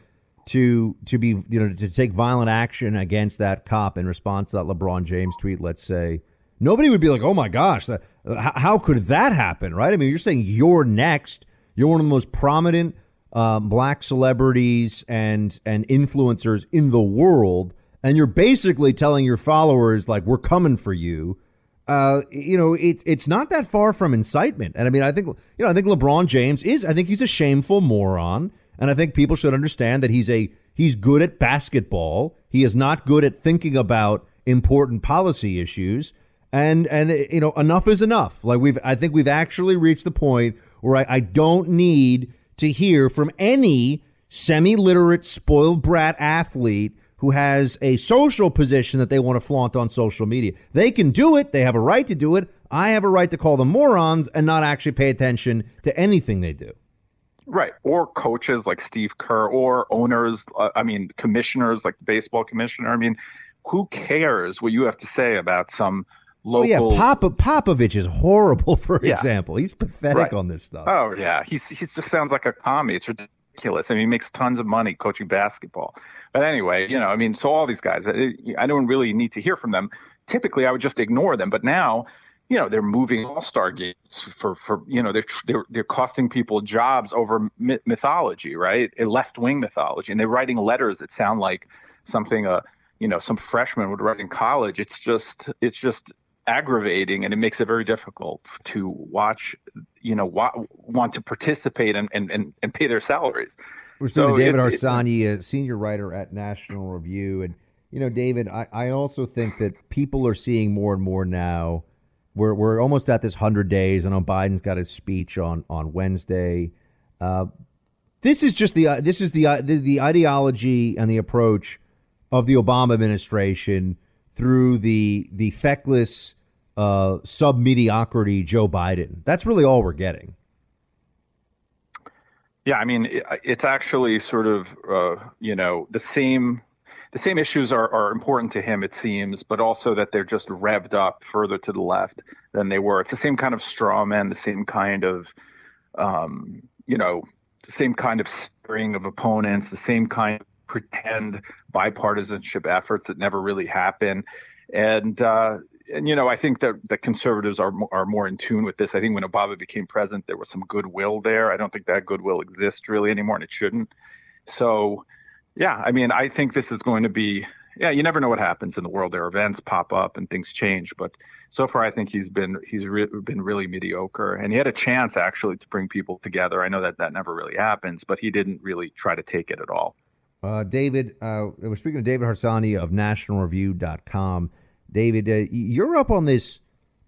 to to be you know to take violent action against that cop in response to that lebron james tweet let's say nobody would be like, oh my gosh, that, how could that happen, right? I mean, you're saying you're next. You're one of the most prominent um, black celebrities and and influencers in the world, and you're basically telling your followers like, we're coming for you. Uh, you know, it's it's not that far from incitement, and I mean, I think you know, I think LeBron James is. I think he's a shameful moron, and I think people should understand that he's a he's good at basketball. He is not good at thinking about important policy issues and and you know enough is enough like we've i think we've actually reached the point where i, I don't need to hear from any semi-literate spoiled brat athlete who has a social position that they want to flaunt on social media they can do it they have a right to do it i have a right to call them morons and not actually pay attention to anything they do Right. Or coaches like Steve Kerr or owners, uh, I mean, commissioners like the baseball commissioner. I mean, who cares what you have to say about some local. Oh, yeah, Pop- Popovich is horrible, for yeah. example. He's pathetic right. on this stuff. Oh yeah, he's he just sounds like a commie. It's ridiculous. I mean, he makes tons of money coaching basketball. But anyway, you know, I mean, so all these guys, I don't really need to hear from them. Typically, I would just ignore them. But now, you know they're moving all-star games for for you know they're they're, they're costing people jobs over mythology right a left-wing mythology and they're writing letters that sound like something a you know some freshman would write in college it's just it's just aggravating and it makes it very difficult to watch you know wa- want to participate and, and and and pay their salaries we're speaking so to David Harsanyi, a senior writer at National Review. And, you know, David, I, I also think that people are seeing more and more now. We're, we're almost at this 100 days. I know Biden's got his speech on, on Wednesday. Uh, this is just the uh, this is the, uh, the the ideology and the approach of the Obama administration through the the feckless uh, sub mediocrity Joe Biden. That's really all we're getting. Yeah, I mean, it's actually sort of, uh, you know, the same. The same issues are, are important to him, it seems, but also that they're just revved up further to the left than they were. It's the same kind of straw man, the same kind of, um, you know, same kind of string of opponents, the same kind pretend bipartisanship efforts that never really happen. And uh, and you know, I think that the conservatives are are more in tune with this. I think when Obama became president, there was some goodwill there. I don't think that goodwill exists really anymore, and it shouldn't. So, yeah, I mean, I think this is going to be. Yeah, you never know what happens in the world. There are events pop up and things change, but so far I think he's been he's re- been really mediocre, and he had a chance actually to bring people together. I know that that never really happens, but he didn't really try to take it at all. Uh, David, uh, we're speaking to David Harsanyi of NationalReview.com. David, uh, you're up on this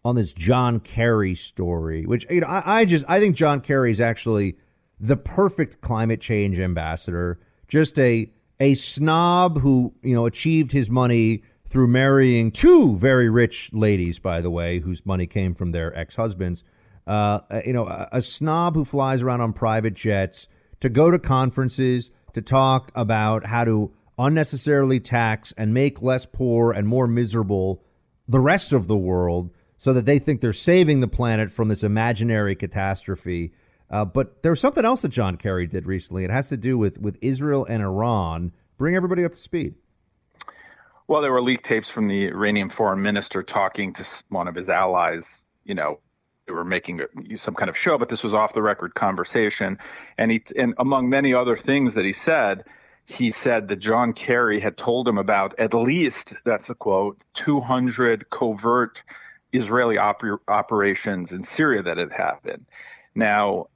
on this John Kerry story, which you know I, I just I think John Kerry is actually the perfect climate change ambassador. Just a a snob who you know achieved his money through marrying two very rich ladies, by the way, whose money came from their ex husbands. Uh, you know, a, a snob who flies around on private jets to go to conferences to talk about how to unnecessarily tax and make less poor and more miserable the rest of the world so that they think they're saving the planet from this imaginary catastrophe. Uh, but there was something else that John Kerry did recently. It has to do with, with Israel and Iran. Bring everybody up to speed. Well, there were leaked tapes from the Iranian foreign minister talking to one of his allies. You know, they were making some kind of show, but this was off the record conversation. And he, and among many other things that he said, he said that John Kerry had told him about at least, that's a quote, 200 covert Israeli oper- operations in Syria that had happened. Now,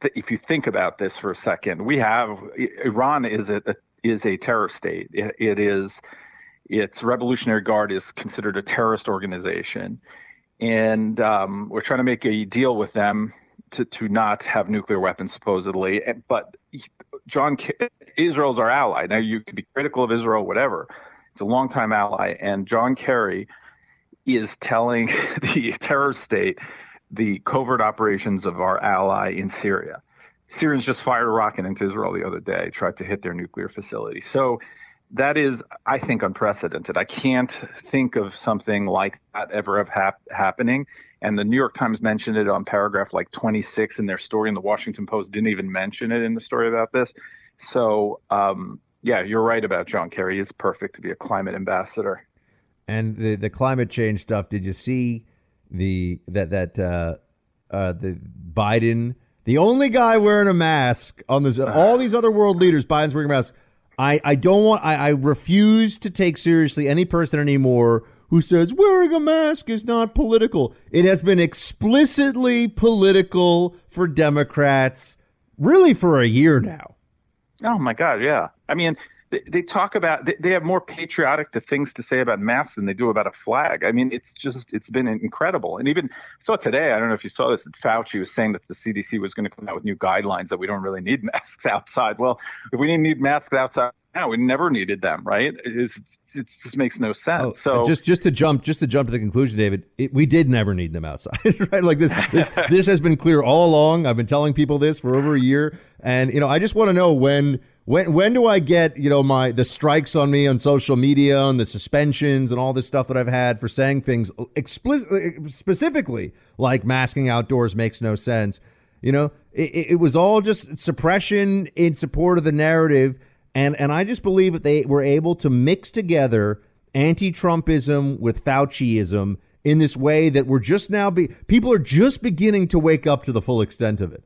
th- if you think about this for a second, we have Iran is a, a is a terror state. It, it is its Revolutionary Guard is considered a terrorist organization, and um, we're trying to make a deal with them to, to not have nuclear weapons supposedly. But John Israel's our ally. Now you could be critical of Israel, whatever. It's a longtime ally, and John Kerry is telling the terror state the covert operations of our ally in Syria. Syrians just fired a rocket into Israel the other day, tried to hit their nuclear facility. So that is, I think, unprecedented. I can't think of something like that ever have hap- happening. And the New York Times mentioned it on paragraph like 26 in their story, and the Washington Post didn't even mention it in the story about this. So, um, yeah, you're right about John Kerry. He's perfect to be a climate ambassador. And the the climate change stuff. Did you see the that that uh, uh, the Biden, the only guy wearing a mask on this? all these other world leaders, Biden's wearing a mask. I, I don't want I, I refuse to take seriously any person anymore who says wearing a mask is not political. It has been explicitly political for Democrats really for a year now. Oh my God, yeah. I mean, they, they talk about they, they have more patriotic things to say about masks than they do about a flag. I mean, it's just it's been incredible. And even saw today, I don't know if you saw this, that Fauci was saying that the CDC was going to come out with new guidelines that we don't really need masks outside. Well, if we didn't need masks outside now, we never needed them, right? It's, it just makes no sense. Oh, so just just to jump just to jump to the conclusion, David, it, we did never need them outside, right? Like this this this has been clear all along. I've been telling people this for over a year, and you know, I just want to know when when when do I get you know my the strikes on me on social media and the suspensions and all this stuff that I've had for saying things explicitly specifically like masking outdoors makes no sense. You know, it, it was all just suppression in support of the narrative, and and I just believe that they were able to mix together anti-Trumpism with Fauciism in this way that we're just now be people are just beginning to wake up to the full extent of it.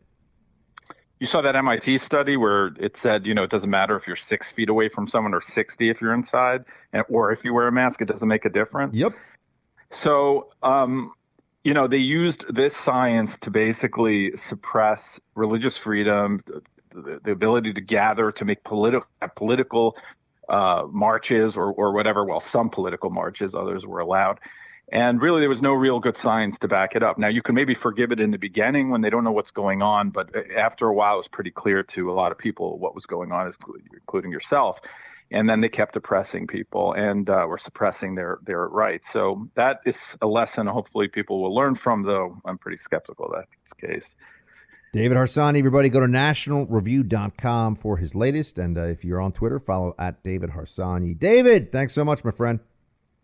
You saw that MIT study where it said, you know, it doesn't matter if you're six feet away from someone or 60 if you're inside, or if you wear a mask, it doesn't make a difference. Yep. So, um, you know, they used this science to basically suppress religious freedom, the, the ability to gather, to make political political uh, marches or or whatever. Well, some political marches, others were allowed. And really, there was no real good science to back it up. Now, you can maybe forgive it in the beginning when they don't know what's going on, but uh, after a while, it was pretty clear to a lot of people what was going on, including yourself. And then they kept oppressing people and uh, were suppressing their their rights. So that is a lesson. Hopefully, people will learn from. Though I'm pretty skeptical that's the case. David Harsanyi, everybody go to nationalreview.com for his latest. And uh, if you're on Twitter, follow at David Harsanyi. David, thanks so much, my friend.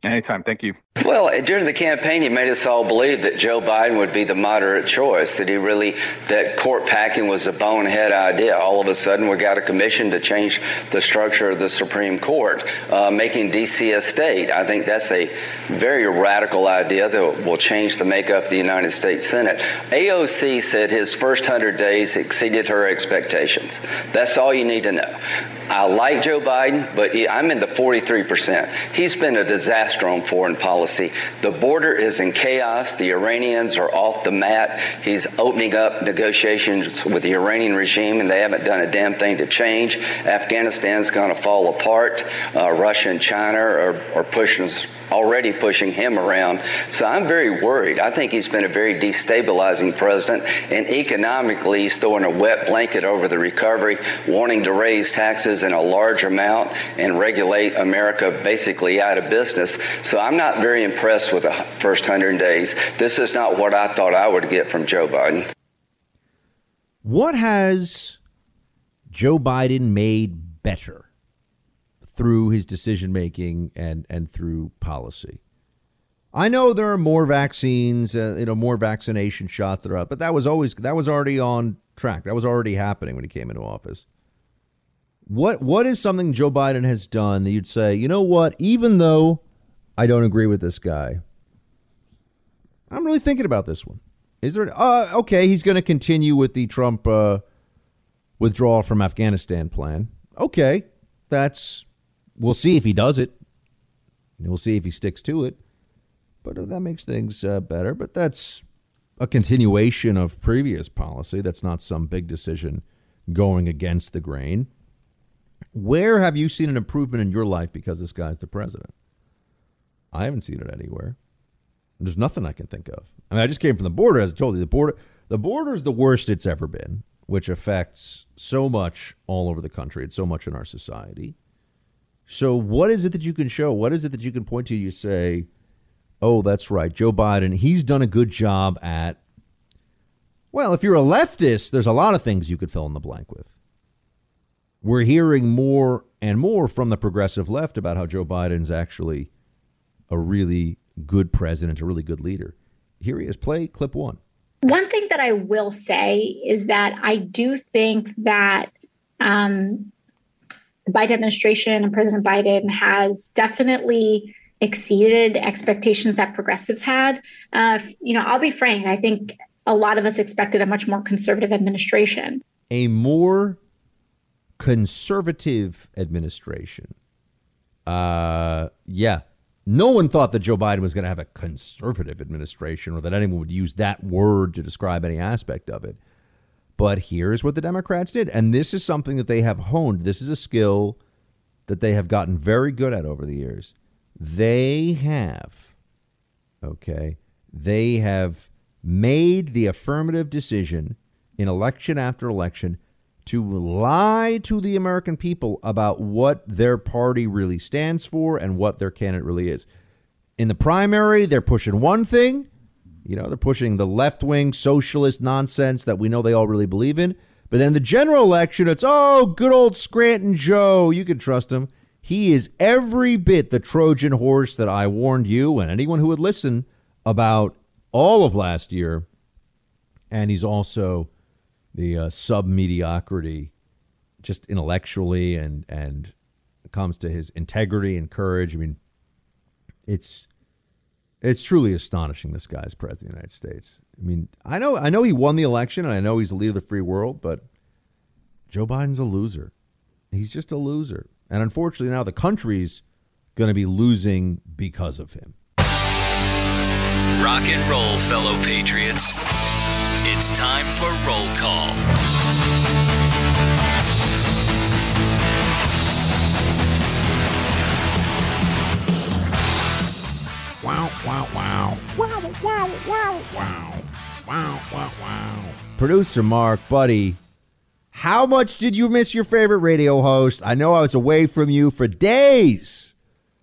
Anytime. Thank you. Well, during the campaign, he made us all believe that Joe Biden would be the moderate choice, that he really, that court packing was a bonehead idea. All of a sudden, we got a commission to change the structure of the Supreme Court, uh, making D.C. a state. I think that's a very radical idea that will change the makeup of the United States Senate. AOC said his first 100 days exceeded her expectations. That's all you need to know. I like Joe Biden, but I'm in the 43%. He's been a disaster on foreign policy. The border is in chaos. The Iranians are off the mat. He's opening up negotiations with the Iranian regime, and they haven't done a damn thing to change. Afghanistan's going to fall apart. Uh, Russia and China are, are pushing already pushing him around. So I'm very worried. I think he's been a very destabilizing president, and economically, he's throwing a wet blanket over the recovery, wanting to raise taxes in a large amount and regulate America basically out of business. So I'm not very impressed with the first 100 days. This is not what I thought I would get from Joe Biden. What has Joe Biden made better? through his decision making and and through policy. I know there are more vaccines, uh, you know, more vaccination shots that are out, but that was always that was already on track. That was already happening when he came into office. What what is something Joe Biden has done that you'd say, you know what, even though I don't agree with this guy, I'm really thinking about this one. Is there? Uh, okay, he's going to continue with the Trump uh, withdrawal from Afghanistan plan. Okay, that's We'll see if he does it. We'll see if he sticks to it. But uh, that makes things uh, better. But that's a continuation of previous policy. That's not some big decision going against the grain. Where have you seen an improvement in your life because this guy's the president? I haven't seen it anywhere. There's nothing I can think of. I mean, I just came from the border, as I told you. The border, the border is the worst it's ever been, which affects so much all over the country and so much in our society. So, what is it that you can show? What is it that you can point to? You say, oh, that's right, Joe Biden, he's done a good job at. Well, if you're a leftist, there's a lot of things you could fill in the blank with. We're hearing more and more from the progressive left about how Joe Biden's actually a really good president, a really good leader. Here he is. Play clip one. One thing that I will say is that I do think that um, the Biden administration and President Biden has definitely exceeded expectations that progressives had. Uh, you know, I'll be frank, I think a lot of us expected a much more conservative administration. A more conservative administration. Uh, yeah. No one thought that Joe Biden was going to have a conservative administration or that anyone would use that word to describe any aspect of it. But here's what the Democrats did. And this is something that they have honed. This is a skill that they have gotten very good at over the years. They have, okay, they have made the affirmative decision in election after election to lie to the American people about what their party really stands for and what their candidate really is. In the primary, they're pushing one thing. You know, they're pushing the left wing socialist nonsense that we know they all really believe in. But then the general election, it's, oh, good old Scranton Joe. You can trust him. He is every bit the Trojan horse that I warned you and anyone who would listen about all of last year. And he's also the uh, sub mediocrity, just intellectually, and, and comes to his integrity and courage. I mean, it's It's truly astonishing. This guy's president of the United States. I mean, I know, I know he won the election, and I know he's the leader of the free world, but Joe Biden's a loser. He's just a loser, and unfortunately, now the country's going to be losing because of him. Rock and roll, fellow patriots. It's time for roll call. Wow, wow, wow. Wow, wow, wow, wow. Wow, wow, wow. Producer Mark, buddy, how much did you miss your favorite radio host? I know I was away from you for days.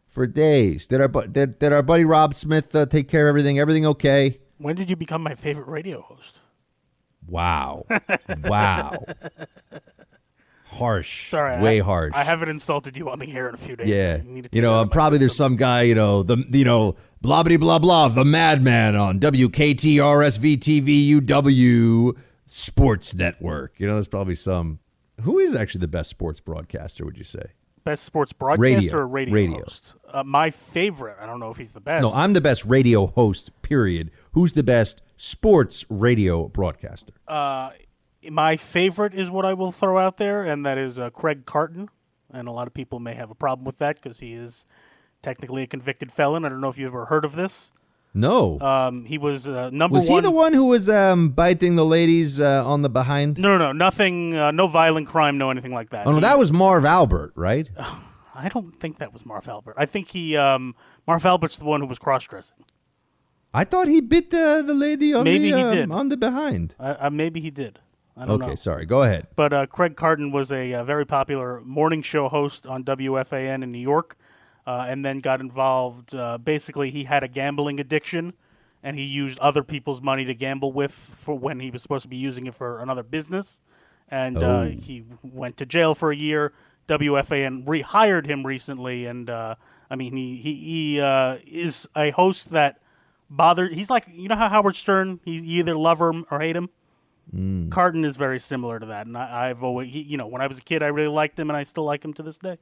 For days. Did our did, did our buddy Rob Smith uh, take care of everything? Everything okay? When did you become my favorite radio host? Wow. wow. Harsh. Sorry, Way I, harsh. I haven't insulted you on the air in a few days. Yeah, you know, probably there's some guy, you know, the you know, blah blah blah blah, the madman on WKTRSV TV Sports Network. You know, there's probably some. Who is actually the best sports broadcaster? Would you say? Best sports broadcaster Radio. or radio, Radio. host? Uh, my favorite. I don't know if he's the best. No, I'm the best radio host. Period. Who's the best sports radio broadcaster? Uh, my favorite is what I will throw out there, and that is uh, Craig Carton. And a lot of people may have a problem with that because he is technically a convicted felon. I don't know if you've ever heard of this. No. Um, he was uh, number was one. he the one who was um, biting the ladies uh, on the behind? No, no, no, nothing. Uh, no violent crime. No anything like that. Oh no, He- that was Marv Albert, right? I don't think that was Marv Albert. I think he um, Marv Albert's the one who was cross dressing. I thought he bit the the lady on Maybe the he um, did. on the behind. Uh, uh, maybe he did. I don't know. Okay, know. sorry. Go ahead. But uh, Craig Carton was a, uh very popular morning show host on WFAN in New York, uh, and then got involved. Uh, basically, he had a gambling addiction, and he used other people's money to gamble with for when he was supposed to be using it for another business. And uh, Oh. he went to jail for a year. WFAN rehired him recently, and uh, I mean, he he, he uh, is a host that bothered. He's like you know how Howard Stern. He you either love him or hate him. Mm. Carton is very similar to that, and I, I've always, he, you know, when I was a kid, I really liked him, and I still like him to this day.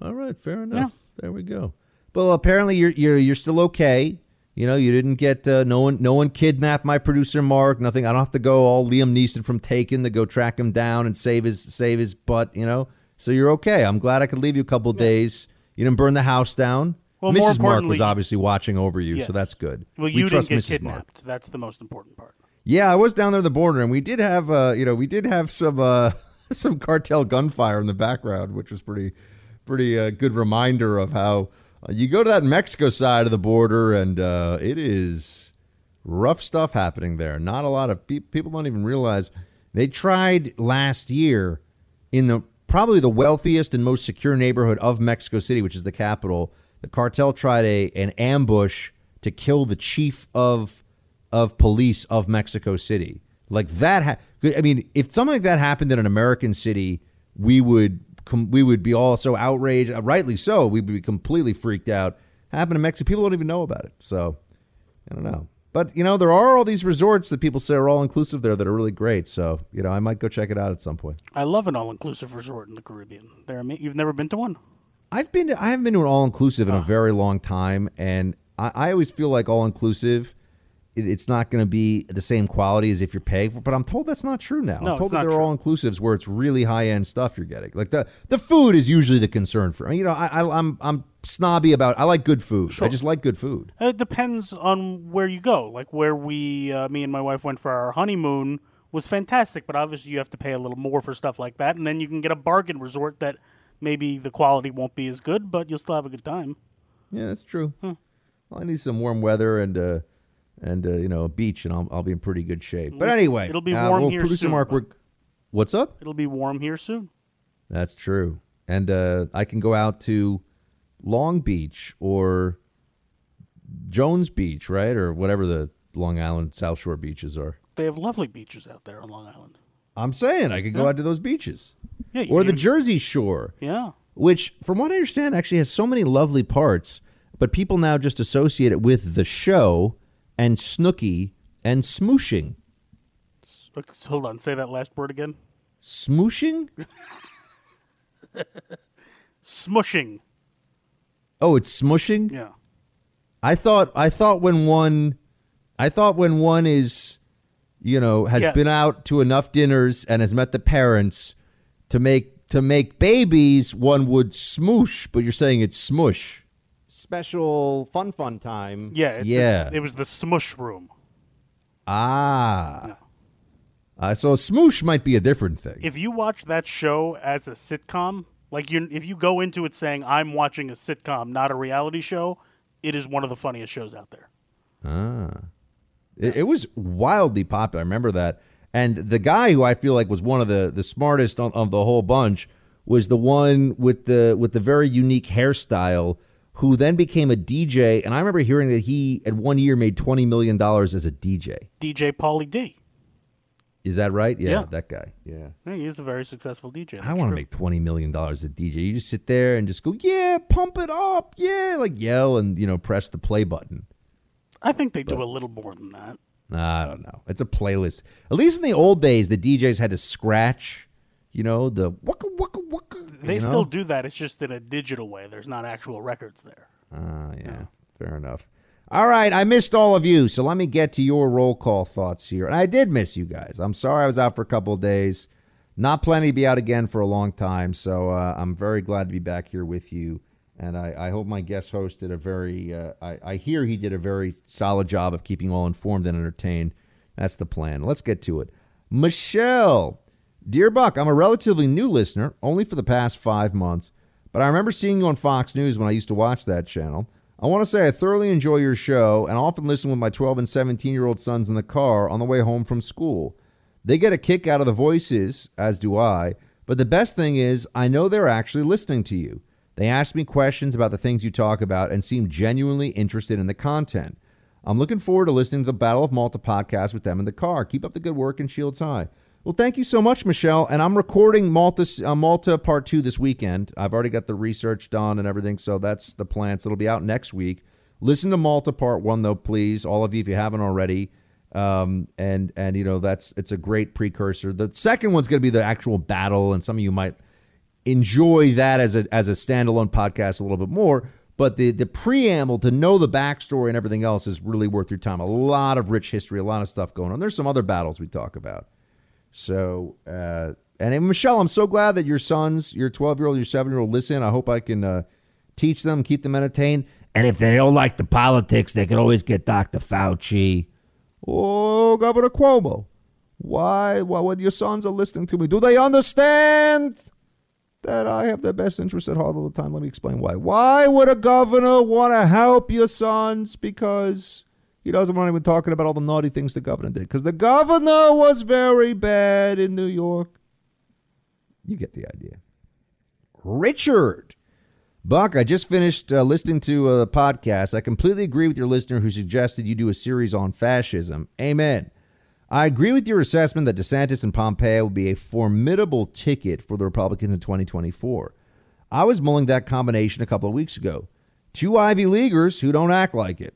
All right, fair enough. There we go. Well, apparently you're you're you're still okay. You know, you didn't get uh, no one no one kidnapped my producer Mark. Nothing. I don't have to go all Liam Neeson from Taken to go track him down and save his save his butt. You know, so you're okay. I'm glad I could leave you a couple of days. You didn't burn the house down. Well, Mrs. Mark was obviously watching over you, Yes. so that's good. Well, we you didn't trust get Mrs. Mark. kidnapped. That's the most important part. Yeah, I was down there at the border, and we did have, uh, you know, we did have some uh, some cartel gunfire in the background, which was pretty, pretty uh, good reminder of how uh, you go to that Mexico side of the border, and uh, it is rough stuff happening there. Not a lot of pe- people don't even realize they tried last year in the probably the wealthiest and most secure neighborhood of Mexico City, which is the capital. The cartel tried a an ambush to kill the chief of of police of Mexico City. Like that. Ha- I mean, if something like that happened in an American city, we would com- we would be all so outraged. uh, Rightly so. We would be completely freaked out. Happened in Mexico. People don't even know about it. So I don't know. But you know, there are all these resorts that people say are all inclusive there that are really great. So you know, I might go check it out at some point. I love an all-inclusive resort in the Caribbean. There, ama- you've never been to one? I've been to, I haven't been to an all inclusive in a very long time, and I, I always feel like all inclusive, it's not going to be the same quality as if you're paying for. But I'm told that's not true now. No, I'm told that are all inclusives where it's really high end stuff you're getting. Like the the food is usually the concern for. You know, I, I I'm I'm snobby about. I like good food. I just like good food. It depends on where you go. Like where we, uh, me and my wife went for our honeymoon was fantastic, but obviously you have to pay a little more for stuff like that, and then you can get a bargain resort that maybe the quality won't be as good, but you'll still have a good time. Yeah, that's true. Well, I need some warm weather and uh, and uh, you know a beach, and I'll I'll be in pretty good shape. But anyway, it'll be uh, warm well, here producer soon, Mark, we're, what's up? It'll be warm here soon. That's true. And uh, I can go out to Long Beach or Jones Beach, right? Or whatever the Long Island South Shore beaches are. They have lovely beaches out there on Long Island. I'm saying I could go Yeah. out to those beaches. Yeah, or the Jersey Shore. Yeah. Which, from what I understand, actually has so many lovely parts, but people now just associate it with the show and Snooki and smooshing. Hold on, say that last word again. Smooshing? Smushing. Oh, it's smushing? Yeah. I thought I thought when one I thought when one is you know has Yeah. been out to enough dinners and has met the parents to make to make babies one would smoosh, but you're saying it's smush. Special fun fun time. Yeah, it's Yeah. it was the smush room. Ah. Uh, so smoosh might be a different thing. If you watch that show as a sitcom, like you, if you go into it saying I'm watching a sitcom, not a reality show, it is one of the funniest shows out there. Ah. It, it was wildly popular. I remember that. And the guy who I feel like was one of the, the smartest on, of the whole bunch was the one with the with the very unique hairstyle who then became a DJ. And I remember hearing that he at one year made twenty million dollars as a DJ. DJ Pauly D. Is that right? Yeah, Yeah. that guy. Yeah. Yeah, he is a very successful DJ. I want to make twenty million dollars as a DJ. You just sit there and just go, yeah, pump it up, yeah, like yell and you know press the play button. I think they do a little more than that. I don't know. It's a playlist. At least in the old days, the DJs had to scratch, you know, the waka waka waka. They you know? still do that. It's just in a digital way. There's not actual records there. Ah, yeah, fair enough. All right, I missed all of you, so let me get to your roll call thoughts here. And I did miss you guys. I'm sorry I was out for a couple of days. Not planning to be out again for a long time, so uh, I'm very glad to be back here with you. And I, I hope my guest host did a very, uh, I, I hear he did a very solid job of keeping you all informed and entertained. That's the plan. Let's get to it. Michelle, dear Buck, I'm a relatively new listener, only for the past five months, but I remember seeing you on Fox News when I used to watch that channel. I want to say I thoroughly enjoy your show and often listen with my 12 and 17 year old sons in the car on the way home from school. They get a kick out of the voices, as do I, but the best thing is I know they're actually listening to you. They ask me questions about the things you talk about and seem genuinely interested in the content. I'm looking forward to listening to the Battle of Malta podcast with them in the car. Keep up the good work and shields high. Well, thank you so much, Michelle. And I'm recording Malta, uh, Malta Part 2 this weekend. I've already got the research done and everything, so that's the plan. So it'll be out next week. Listen to Malta Part 1, though, please, all of you, if you haven't already. Um, and, and you know, that's it's a great precursor. The second one's going to be the actual battle, and some of you might enjoy that as a, as a standalone podcast a little bit more. But the, the preamble to know the backstory and everything else is really worth your time. A lot of rich history, a lot of stuff going on. There's some other battles we talk about. So, uh, and Michelle, I'm so glad that your sons, your 12 year old, your seven year old, listen. I hope I can uh, teach them, keep them entertained. And if they don't like the politics, they can always get Dr. Fauci or Governor Cuomo. Why? Why, when your sons are listening to me, do they understand that I have their best interest at heart all the time? Let me explain why. Why would a governor want to help your sons? Because he doesn't want anyone talking about all the naughty things the governor did. Because the governor was very bad in New York. You get the idea. Richard. Buck, I just finished uh, listening to a podcast. I completely agree with your listener who suggested you do a series on fascism. Amen. I agree with your assessment that DeSantis and Pompeo would be a formidable ticket for the Republicans in 2024. I was mulling that combination a couple of weeks ago. Two Ivy Leaguers who don't act like it.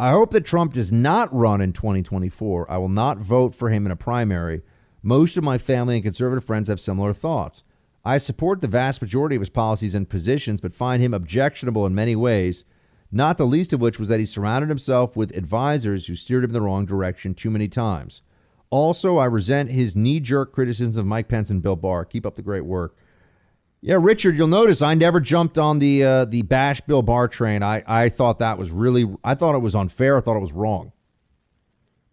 I hope that Trump does not run in 2024. I will not vote for him in a primary. Most of my family and conservative friends have similar thoughts. I support the vast majority of his policies and positions, but find him objectionable in many ways, not the least of which was that he surrounded himself with advisors who steered him in the wrong direction too many times. Also, I resent his knee jerk criticisms of Mike Pence and Bill Barr. Keep up the great work. Yeah, Richard, you'll notice I never jumped on the uh, the bash Bill Barr train. I, I thought that was really I thought it was unfair. I thought it was wrong.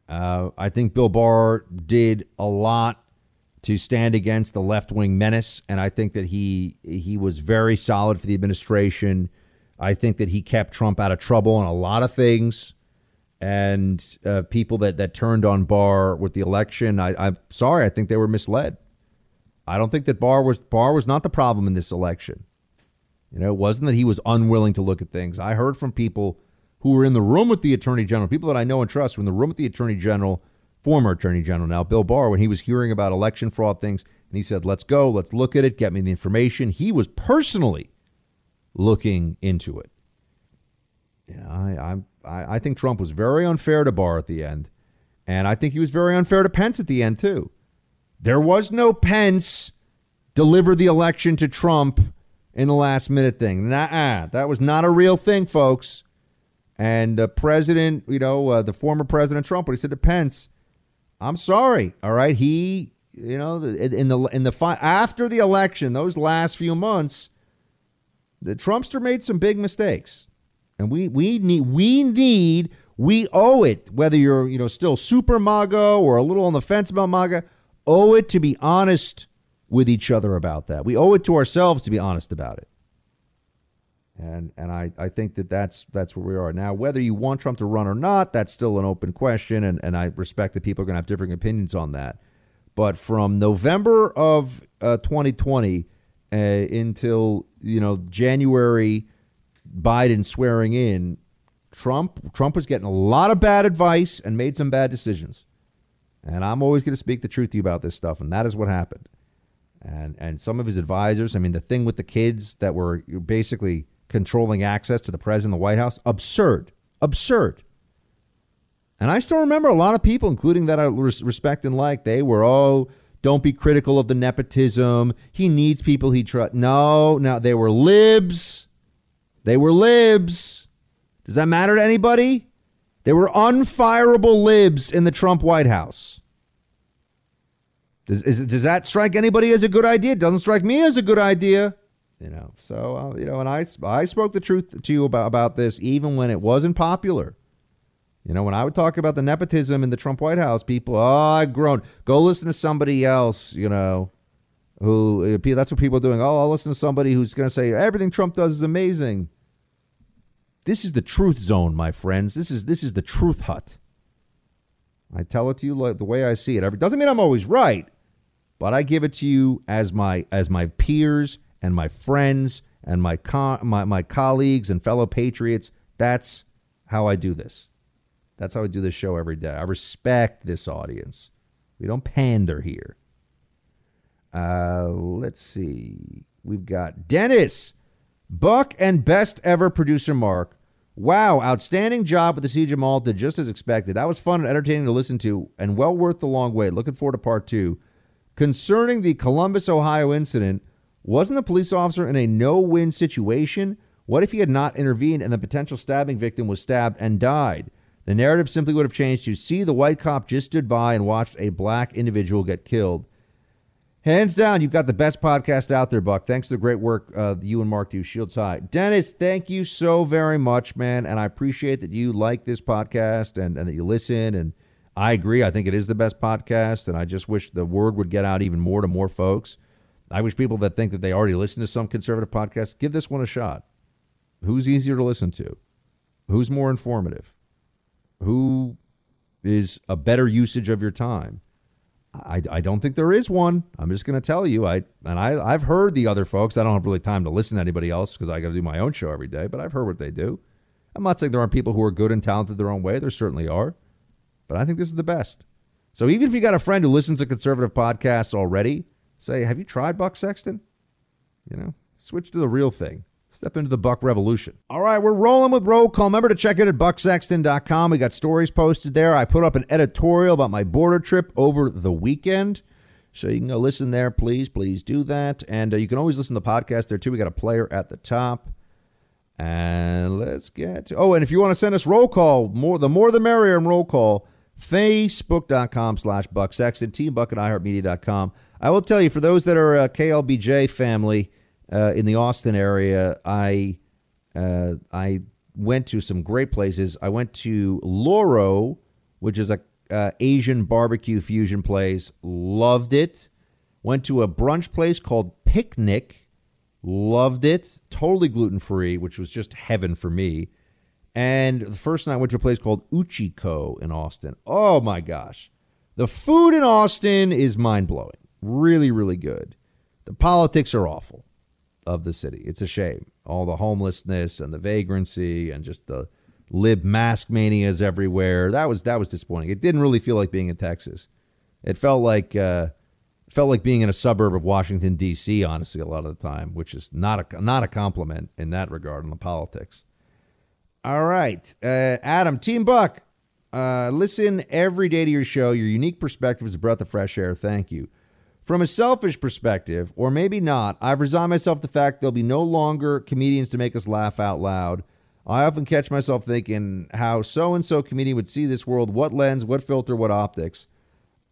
Uh, I think Bill Barr did a lot to stand against the left wing menace, and I think that he he was very solid for the administration. I think that he kept Trump out of trouble on a lot of things, and uh, people that that turned on Barr with the election. I, I'm sorry, I think they were misled. I don't think that Barr was Barr was not the problem in this election. You know, it wasn't that he was unwilling to look at things. I heard from people who were in the room with the attorney general, people that I know and trust, were in the room with the attorney general, former attorney general now, Bill Barr, when he was hearing about election fraud things, and he said, "Let's go, let's look at it, get me the information." He was personally looking into it. Yeah, I, I, I think Trump was very unfair to Barr at the end, and I think he was very unfair to Pence at the end too. There was no Pence deliver the election to Trump in the last minute thing. Nah, that was not a real thing, folks. And the president, you know, uh, the former President Trump, what he said to Pence, I'm sorry. All right, he, you know, in the in the fi- after the election, those last few months, the Trumpster made some big mistakes, and we we need we need we owe it whether you're you know still super MAGA or a little on the fence about MAGA, owe it to be honest with each other about that. We owe it to ourselves to be honest about it. And and I, I think that that's that's where we are now. Whether you want Trump to run or not, that's still an open question, and, and I respect that people are going to have different opinions on that. But from November of uh, 2020 uh, until you know January, Biden swearing in, Trump Trump was getting a lot of bad advice and made some bad decisions. And I'm always going to speak the truth to you about this stuff, and that is what happened. And and some of his advisors, I mean, the thing with the kids that were basically controlling access to the president the White House, absurd, absurd. And I still remember a lot of people, including that I respect and like, they were, oh, don't be critical of the nepotism. He needs people he trusts. No, no, they were libs. They were libs. Does that matter to anybody? They were unfireable libs in the Trump White House. Does, is, does that strike anybody as a good idea? It doesn't strike me as a good idea. You know, so uh, you know, and I I spoke the truth to you about about this even when it wasn't popular. You know, when I would talk about the nepotism in the Trump White House, people, oh, I grown. Go listen to somebody else. You know, who uh, that's what people are doing. Oh, I'll listen to somebody who's going to say everything Trump does is amazing. This is the truth zone, my friends. This is this is the truth hut. I tell it to you like the way I see it. It doesn't mean I'm always right, but I give it to you as my as my peers and my friends and my, co- my, my colleagues and fellow patriots. That's how I do this. That's how I do this show every day. I respect this audience. We don't pander here. Uh, let's see. We've got Dennis, Buck, and best ever producer Mark. Wow, outstanding job with the Siege of Malta, just as expected. That was fun and entertaining to listen to, and well worth the long wait. Looking forward to part two. Concerning the Columbus, Ohio incident, wasn't the police officer in a no win situation? What if he had not intervened and the potential stabbing victim was stabbed and died? The narrative simply would have changed to see the white cop just stood by and watched a black individual get killed. Hands down, you've got the best podcast out there, Buck. Thanks to the great work uh, you and Mark do. Shields High. Dennis, thank you so very much, man. And I appreciate that you like this podcast and, and that you listen. And I agree. I think it is the best podcast. And I just wish the word would get out even more to more folks. I wish people that think that they already listen to some conservative podcasts give this one a shot. Who's easier to listen to? Who's more informative? Who is a better usage of your time? I, I don't think there is one. I'm just going to tell you. I and I I've heard the other folks. I don't have really time to listen to anybody else because I got to do my own show every day. But I've heard what they do. I'm not saying there aren't people who are good and talented their own way. There certainly are, but I think this is the best. So even if you got a friend who listens to conservative podcasts already, Say, have you tried Buck Sexton? You know, switch to the real thing. Step into the Buck Revolution. All right, we're rolling with roll call. Remember to check it at bucksexton.com. We got stories posted there. I put up an editorial about my border trip over the weekend. So you can go listen there, please. Please do that. And uh, you can always listen to the podcast there, too. We got a player at the top. And let's get to, oh, and if you want to send us roll call, more the more the merrier in roll call, facebook.com slash Buck Sexton, teambuck at iHeartMedia.com. I will tell you, for those that are a KLBJ family uh, in the Austin area, I uh, I went to some great places. I went to Loro, which is a uh, Asian barbecue fusion place. Loved it. Went to a brunch place called Picnic. Loved it. Totally gluten free, which was just heaven for me. And the first night I went to a place called Uchiko in Austin. Oh my gosh. The food in Austin is mind blowing really, really good. The politics are awful of the city. It's a shame. All the homelessness and the vagrancy and just the lib mask manias everywhere. That was that was disappointing. It didn't really feel like being in Texas. It felt like uh, felt like being in a suburb of Washington D.C. Honestly, a lot of the time, which is not a not a compliment in that regard on the politics. All right, uh, Adam, Team Buck, uh, listen every day to your show. Your unique perspective is a breath of fresh air. Thank you. From a selfish perspective, or maybe not, I've resigned myself to the fact there'll be no longer comedians to make us laugh out loud. I often catch myself thinking how so and so comedian would see this world, what lens, what filter, what optics.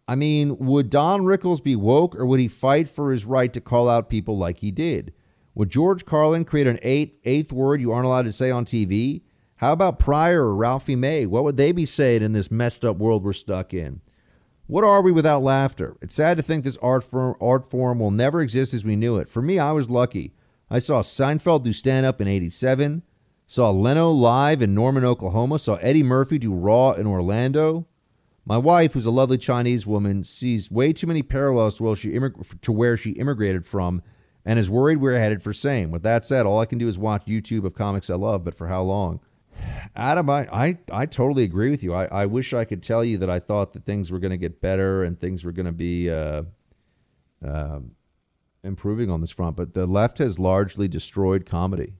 I mean, would Don Rickles be woke or would he fight for his right to call out people like he did? Would George Carlin create an eight, eighth word you aren't allowed to say on TV? How about Pryor or Ralphie May? What would they be saying in this messed up world we're stuck in? What are we without laughter? It's sad to think this art form, art form will never exist as we knew it. For me, I was lucky. I saw Seinfeld do stand up in 87, saw Leno live in Norman, Oklahoma, saw Eddie Murphy do Raw in Orlando. My wife, who's a lovely Chinese woman, sees way too many parallels to where she, immig- to where she immigrated from and is worried we're headed for same. With that said, all I can do is watch YouTube of comics I love, but for how long? Adam, I, I, I totally agree with you. I, I wish I could tell you that I thought that things were going to get better and things were going to be uh, uh, improving on this front, but the left has largely destroyed comedy.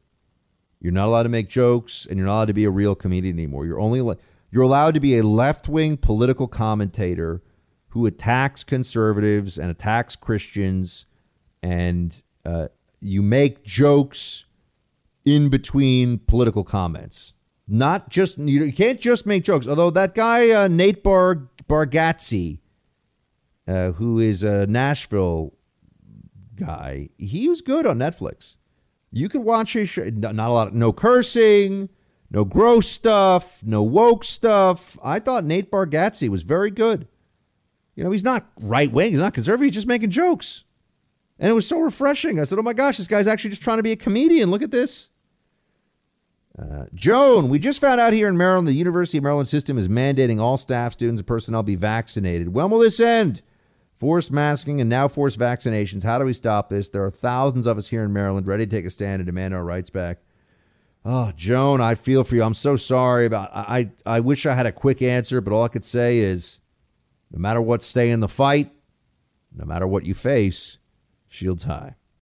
You're not allowed to make jokes, and you're not allowed to be a real comedian anymore. You're only you're allowed to be a left wing political commentator who attacks conservatives and attacks Christians, and uh, you make jokes in between political comments. Not just you, can't just make jokes. Although that guy uh, Nate Bar Bargatze, uh, who is a Nashville guy, he was good on Netflix. You could watch his show. Not a lot. Of, no cursing no gross stuff, no woke stuff. I thought Nate Bargatze was very good. You know, he's not right wing, he's not conservative, he's just making jokes. And it was so refreshing. I said, oh my gosh, this guy's actually just trying to be a comedian. Look at this. Uh, Joan, we just found out here in Maryland the University of Maryland system is mandating all staff, students, and personnel be vaccinated. When will this end? Forced masking and now forced vaccinations. How do we stop this? There are thousands of us here in Maryland ready to take a stand and demand our rights back. Oh, Joan, I feel for you. I'm so sorry about I I wish I had a quick answer, but all I could say is no matter what stay in the fight, no matter what you face, shields high.